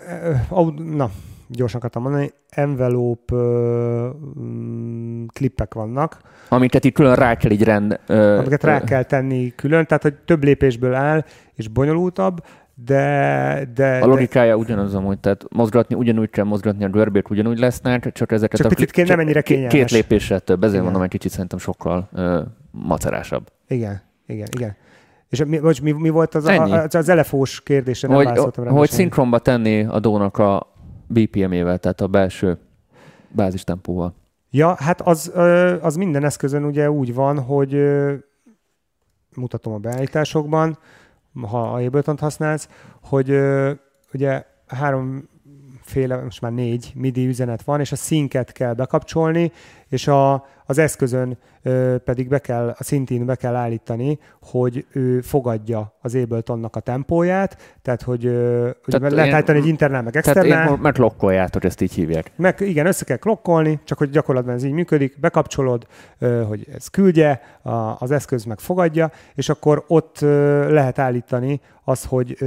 ö, na, gyorsan akartam mondani, envelope ö, mm, klippek vannak. Amiket itt külön rá kell így rend... Ö, amiket rá kell tenni külön, tehát hogy több lépésből áll, és bonyolultabb, de, de... A logikája de... ugyanaz amúgy, tehát mozgatni ugyanúgy kell mozgatni, a görbét ugyanúgy lesznek, csak ezeket csak a... Picit kéne, nem ennyire kényelmes. Két lépéssel több, ezért Igen. mondom, egy kicsit szerintem sokkal ö, macerásabb. Igen, igen, igen. És mi, most mi, mi volt az, a, az elefós kérdése? Nem hogy, hogy szinkronba tenni a dónak a BPM-ével, tehát a belső bázistempóval. Ja, hát az, az minden eszközön ugye úgy van, hogy mutatom a beállításokban, ha a ableton használsz, hogy ugye háromféle, most már négy MIDI üzenet van, és a szinket kell bekapcsolni, és a, az eszközön pedig be kell, a szintén be kell állítani, hogy ő fogadja az Abletonnak a tempóját, tehát hogy tehát lehet állítani egy internál, meg externál. Tehát meg klokkoljátok, ezt így hívják. Meg, igen, össze kell klokkolni, csak hogy gyakorlatban ez így működik, bekapcsolod, hogy ez küldje, az eszköz meg fogadja, és akkor ott lehet állítani az, hogy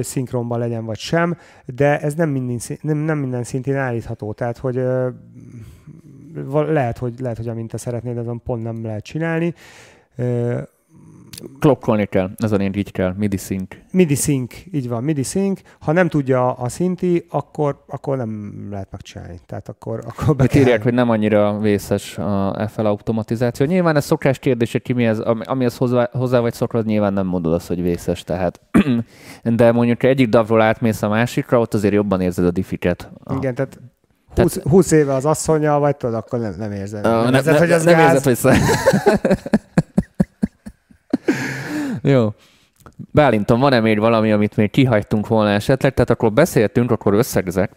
szinkronban legyen vagy sem, de ez nem minden, nem, nem minden szintén állítható, tehát hogy lehet, hogy, lehet, hogy amint te szeretnéd, azon pont nem lehet csinálni. Klokkolni kell, a így kell, MIDI sync. MIDI sync, így van, MIDI sync. Ha nem tudja a szinti, akkor, akkor nem lehet megcsinálni. Tehát akkor, akkor be kell... írják, hogy nem annyira vészes a FL automatizáció. Nyilván ez szokás kérdés, hogy ki mi ez, ez hozzá, hozzá vagy szokva, nyilván nem mondod azt, hogy vészes, tehát. De mondjuk egyik davról átmész a másikra, ott azért jobban érzed a diffiket. Igen, tehát 20, 20 éve az asszonya, vagy tudod, akkor nem, nem érzed. Uh, nem, érzed, ne, hogy az nem gáz. érzed, hogy Jó. Bálinton, van-e még valami, amit még kihagytunk volna esetleg? Tehát akkor beszéltünk, akkor összegzek,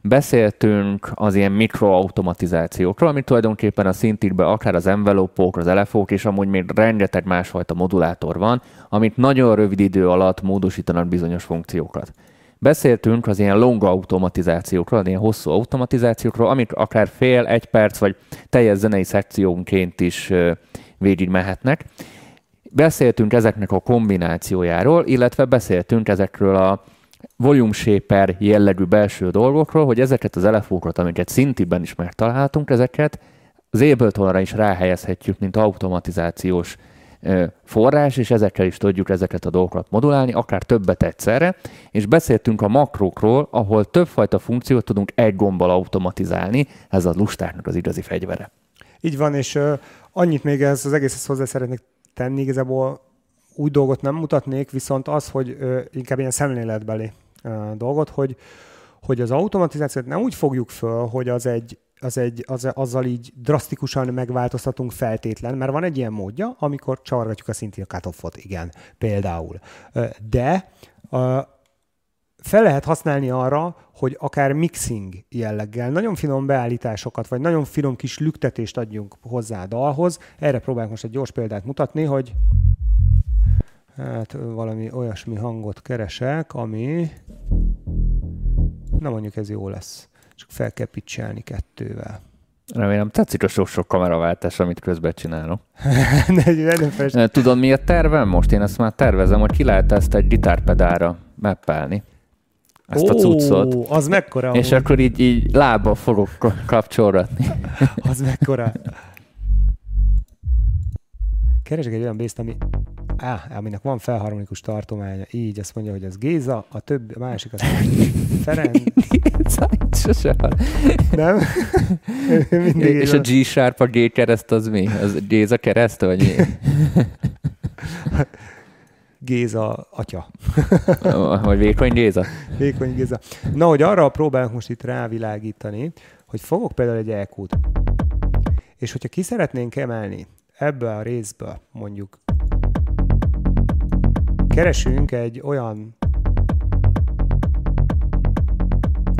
beszéltünk az ilyen mikroautomatizációkról, amit tulajdonképpen a szintikben akár az envelopok, az elefók, és amúgy még rengeteg másfajta modulátor van, amit nagyon rövid idő alatt módosítanak bizonyos funkciókat. Beszéltünk az ilyen long automatizációkról, az ilyen hosszú automatizációkról, amik akár fél, egy perc, vagy teljes zenei szekciónként is végig mehetnek. Beszéltünk ezeknek a kombinációjáról, illetve beszéltünk ezekről a volume shaper jellegű belső dolgokról, hogy ezeket az elefókat, amiket szintiben is megtalálhatunk, ezeket az ableton is ráhelyezhetjük, mint automatizációs forrás, és ezekkel is tudjuk ezeket a dolgokat modulálni, akár többet egyszerre, és beszéltünk a makrókról, ahol többfajta funkciót tudunk egy gombbal automatizálni, ez a lustáknak az igazi fegyvere. Így van, és uh, annyit még ez az egészhez hozzá szeretnék tenni, igazából új dolgot nem mutatnék, viszont az, hogy uh, inkább ilyen szemléletbeli uh, dolgot, hogy, hogy az automatizációt nem úgy fogjuk föl, hogy az egy az egy, az, azzal így drasztikusan megváltoztatunk feltétlen, mert van egy ilyen módja, amikor csavargatjuk a szinti a igen, például. De fel lehet használni arra, hogy akár mixing jelleggel nagyon finom beállításokat, vagy nagyon finom kis lüktetést adjunk hozzá a dalhoz. Erre próbálok most egy gyors példát mutatni, hogy hát valami olyasmi hangot keresek, ami na mondjuk ez jó lesz csak fel kell pitchelni kettővel. Remélem tetszik a sok-sok kameraváltás, amit közben csinálok. Tudod, mi a tervem most? Én ezt már tervezem, hogy ki lehet ezt egy gitárpedára meppelni. Ezt Ó, a cuccot. az mekkora? És úgy. akkor így, így lába fogok kapcsolgatni. az mekkora? Keresek egy olyan bészt, ami á, aminek van felharmonikus tartománya, így azt mondja, hogy ez Géza, a több, a másik az Ferenc. Sose Nem? Mindig És a G-sharp, a G kereszt az mi? Az Géza kereszt, vagy mi? Géza atya. Vagy vékony Géza? Vékony Géza. Na, hogy arra próbálok most itt rávilágítani, hogy fogok például egy elkút, és hogyha ki szeretnénk emelni ebbe a részbe mondjuk keresünk egy olyan,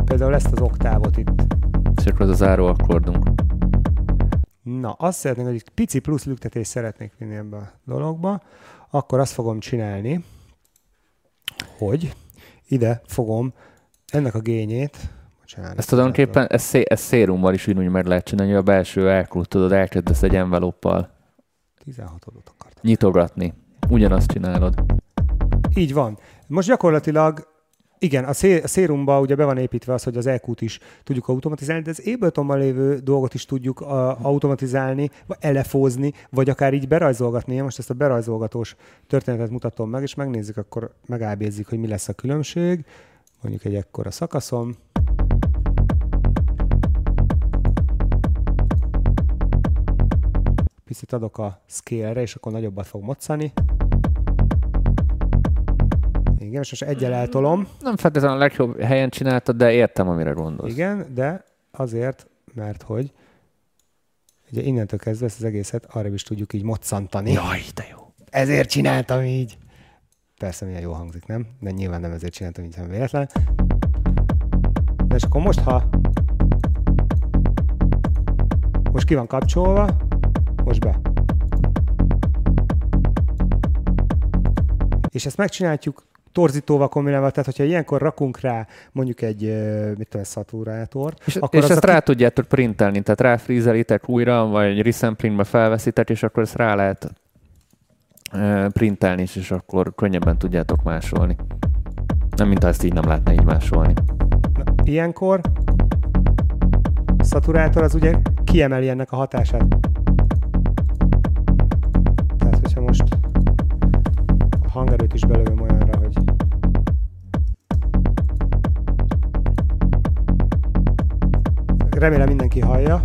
például ezt az oktávot itt. És akkor az az akkordunk. Na, azt szeretnénk, hogy egy pici plusz lüktetést szeretnék vinni ebbe a dologba, akkor azt fogom csinálni, hogy ide fogom ennek a gényét, bocsánat. Ezt tulajdonképpen ez, szé, ez szérummal is úgy meg lehet csinálni, hogy a belső elkult tudod, elkezdesz egy enveloppal 16 adott akartam. Nyitogatni. Ugyanazt csinálod. Így van. Most gyakorlatilag igen, a, szé- a szérumba ugye be van építve az, hogy az EQ-t is tudjuk automatizálni, de az Abletonban lévő dolgot is tudjuk uh, automatizálni, vagy elefózni, vagy akár így berajzolgatni. Én most ezt a berajzolgatós történetet mutatom meg, és megnézzük, akkor megábézzük, hogy mi lesz a különbség. Mondjuk egy ekkora szakaszom. Picit adok a scale-re, és akkor nagyobbat fog moccani. Igen, és most egyel eltolom. Nem feltétlenül a legjobb helyen csináltad, de értem, amire gondolsz. Igen, de azért, mert hogy ugye innentől kezdve ezt az egészet arra is tudjuk így moccantani. Jaj, de jó. Ezért csináltam így. Persze, milyen jó hangzik, nem? De nyilván nem ezért csináltam így, hanem véletlen. De és akkor most, ha most ki van kapcsolva, most be. És ezt megcsináljuk torzítóval kombinálva, tehát hogyha ilyenkor rakunk rá mondjuk egy, mit tudom, szatúrátort, és, akkor és ezt rá ki... tudjátok printelni, tehát ráfrízelitek újra, vagy resamplingbe felveszitek, és akkor ezt rá lehet printelni is, és akkor könnyebben tudjátok másolni. Nem, mint ezt így nem lehetne így másolni. Na, ilyenkor a szaturátor az ugye kiemeli ennek a hatását. Tehát, hogyha most a hangerőt is belőlem olyanra, remélem mindenki hallja.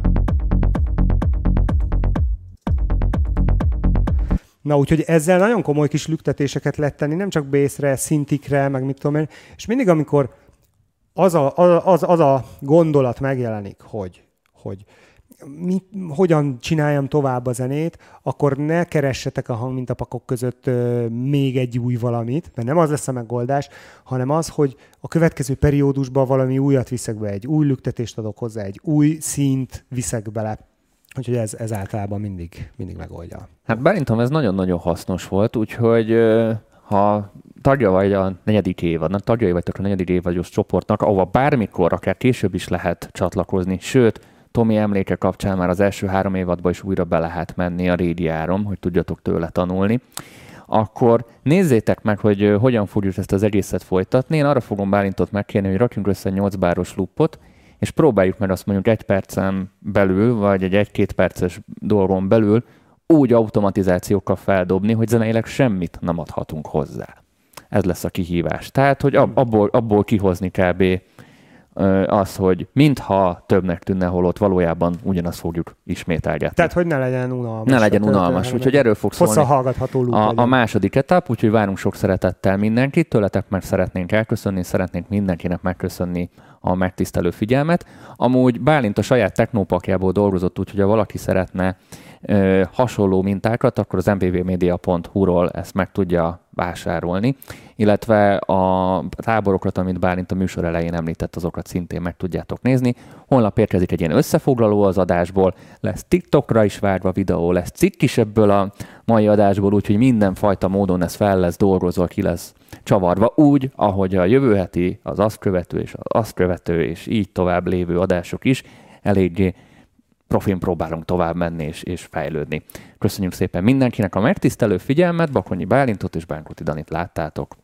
Na, úgyhogy ezzel nagyon komoly kis lüktetéseket lehet tenni, nem csak bészre, szintikre, meg mit tudom én. És mindig, amikor az a, az, az a gondolat megjelenik, hogy, hogy mi, hogyan csináljam tovább a zenét, akkor ne keressetek a hangmintapakok között ö, még egy új valamit, mert nem az lesz a megoldás, hanem az, hogy a következő periódusban valami újat viszek be, egy új lüktetést adok hozzá, egy új színt viszek bele. Úgyhogy ez, ez általában mindig, mindig megoldja. Hát Bálintom ez nagyon-nagyon hasznos volt, úgyhogy ha tagja vagy a negyedik évadnak, tagjai vagytok a negyedik évados csoportnak, ahova bármikor, akár később is lehet csatlakozni, sőt, Tomi emléke kapcsán már az első három évadban is újra be lehet menni a rédiárom, hogy tudjatok tőle tanulni, akkor nézzétek meg, hogy hogyan fogjuk ezt az egészet folytatni. Én arra fogom Bálintot megkérni, hogy rakjunk össze 8 báros lupot, és próbáljuk meg azt mondjuk egy percen belül, vagy egy egy-két perces dolgon belül úgy automatizációkkal feldobni, hogy zeneileg semmit nem adhatunk hozzá. Ez lesz a kihívás. Tehát, hogy abból, abból kihozni kb az, hogy mintha többnek tűnne, holott valójában ugyanazt fogjuk ismételgetni. Tehát, hogy ne legyen unalmas. Ne legyen unalmas, úgyhogy erről fog szólni hallgatható a, a második etap, úgyhogy várunk sok szeretettel mindenkit, tőletek meg szeretnénk elköszönni, szeretnénk mindenkinek megköszönni a megtisztelő figyelmet. Amúgy Bálint a saját technópakjából dolgozott, úgyhogy ha valaki szeretne hasonló mintákat, akkor az mbvmedia.hu-ról ezt meg tudja vásárolni, illetve a táborokat, amit Bálint a műsor elején említett, azokat szintén meg tudjátok nézni. Holnap érkezik egy ilyen összefoglaló az adásból, lesz TikTokra is várva videó, lesz cikk is ebből a mai adásból, úgyhogy mindenfajta módon ez fel lesz dolgozva, ki lesz csavarva, úgy, ahogy a jövő heti, az azt követő és az azt követő és így tovább lévő adások is eléggé profin próbálunk tovább menni és, és fejlődni. Köszönjük szépen mindenkinek a megtisztelő figyelmet, Bakonyi Bálintot és Bánkuti Danit láttátok.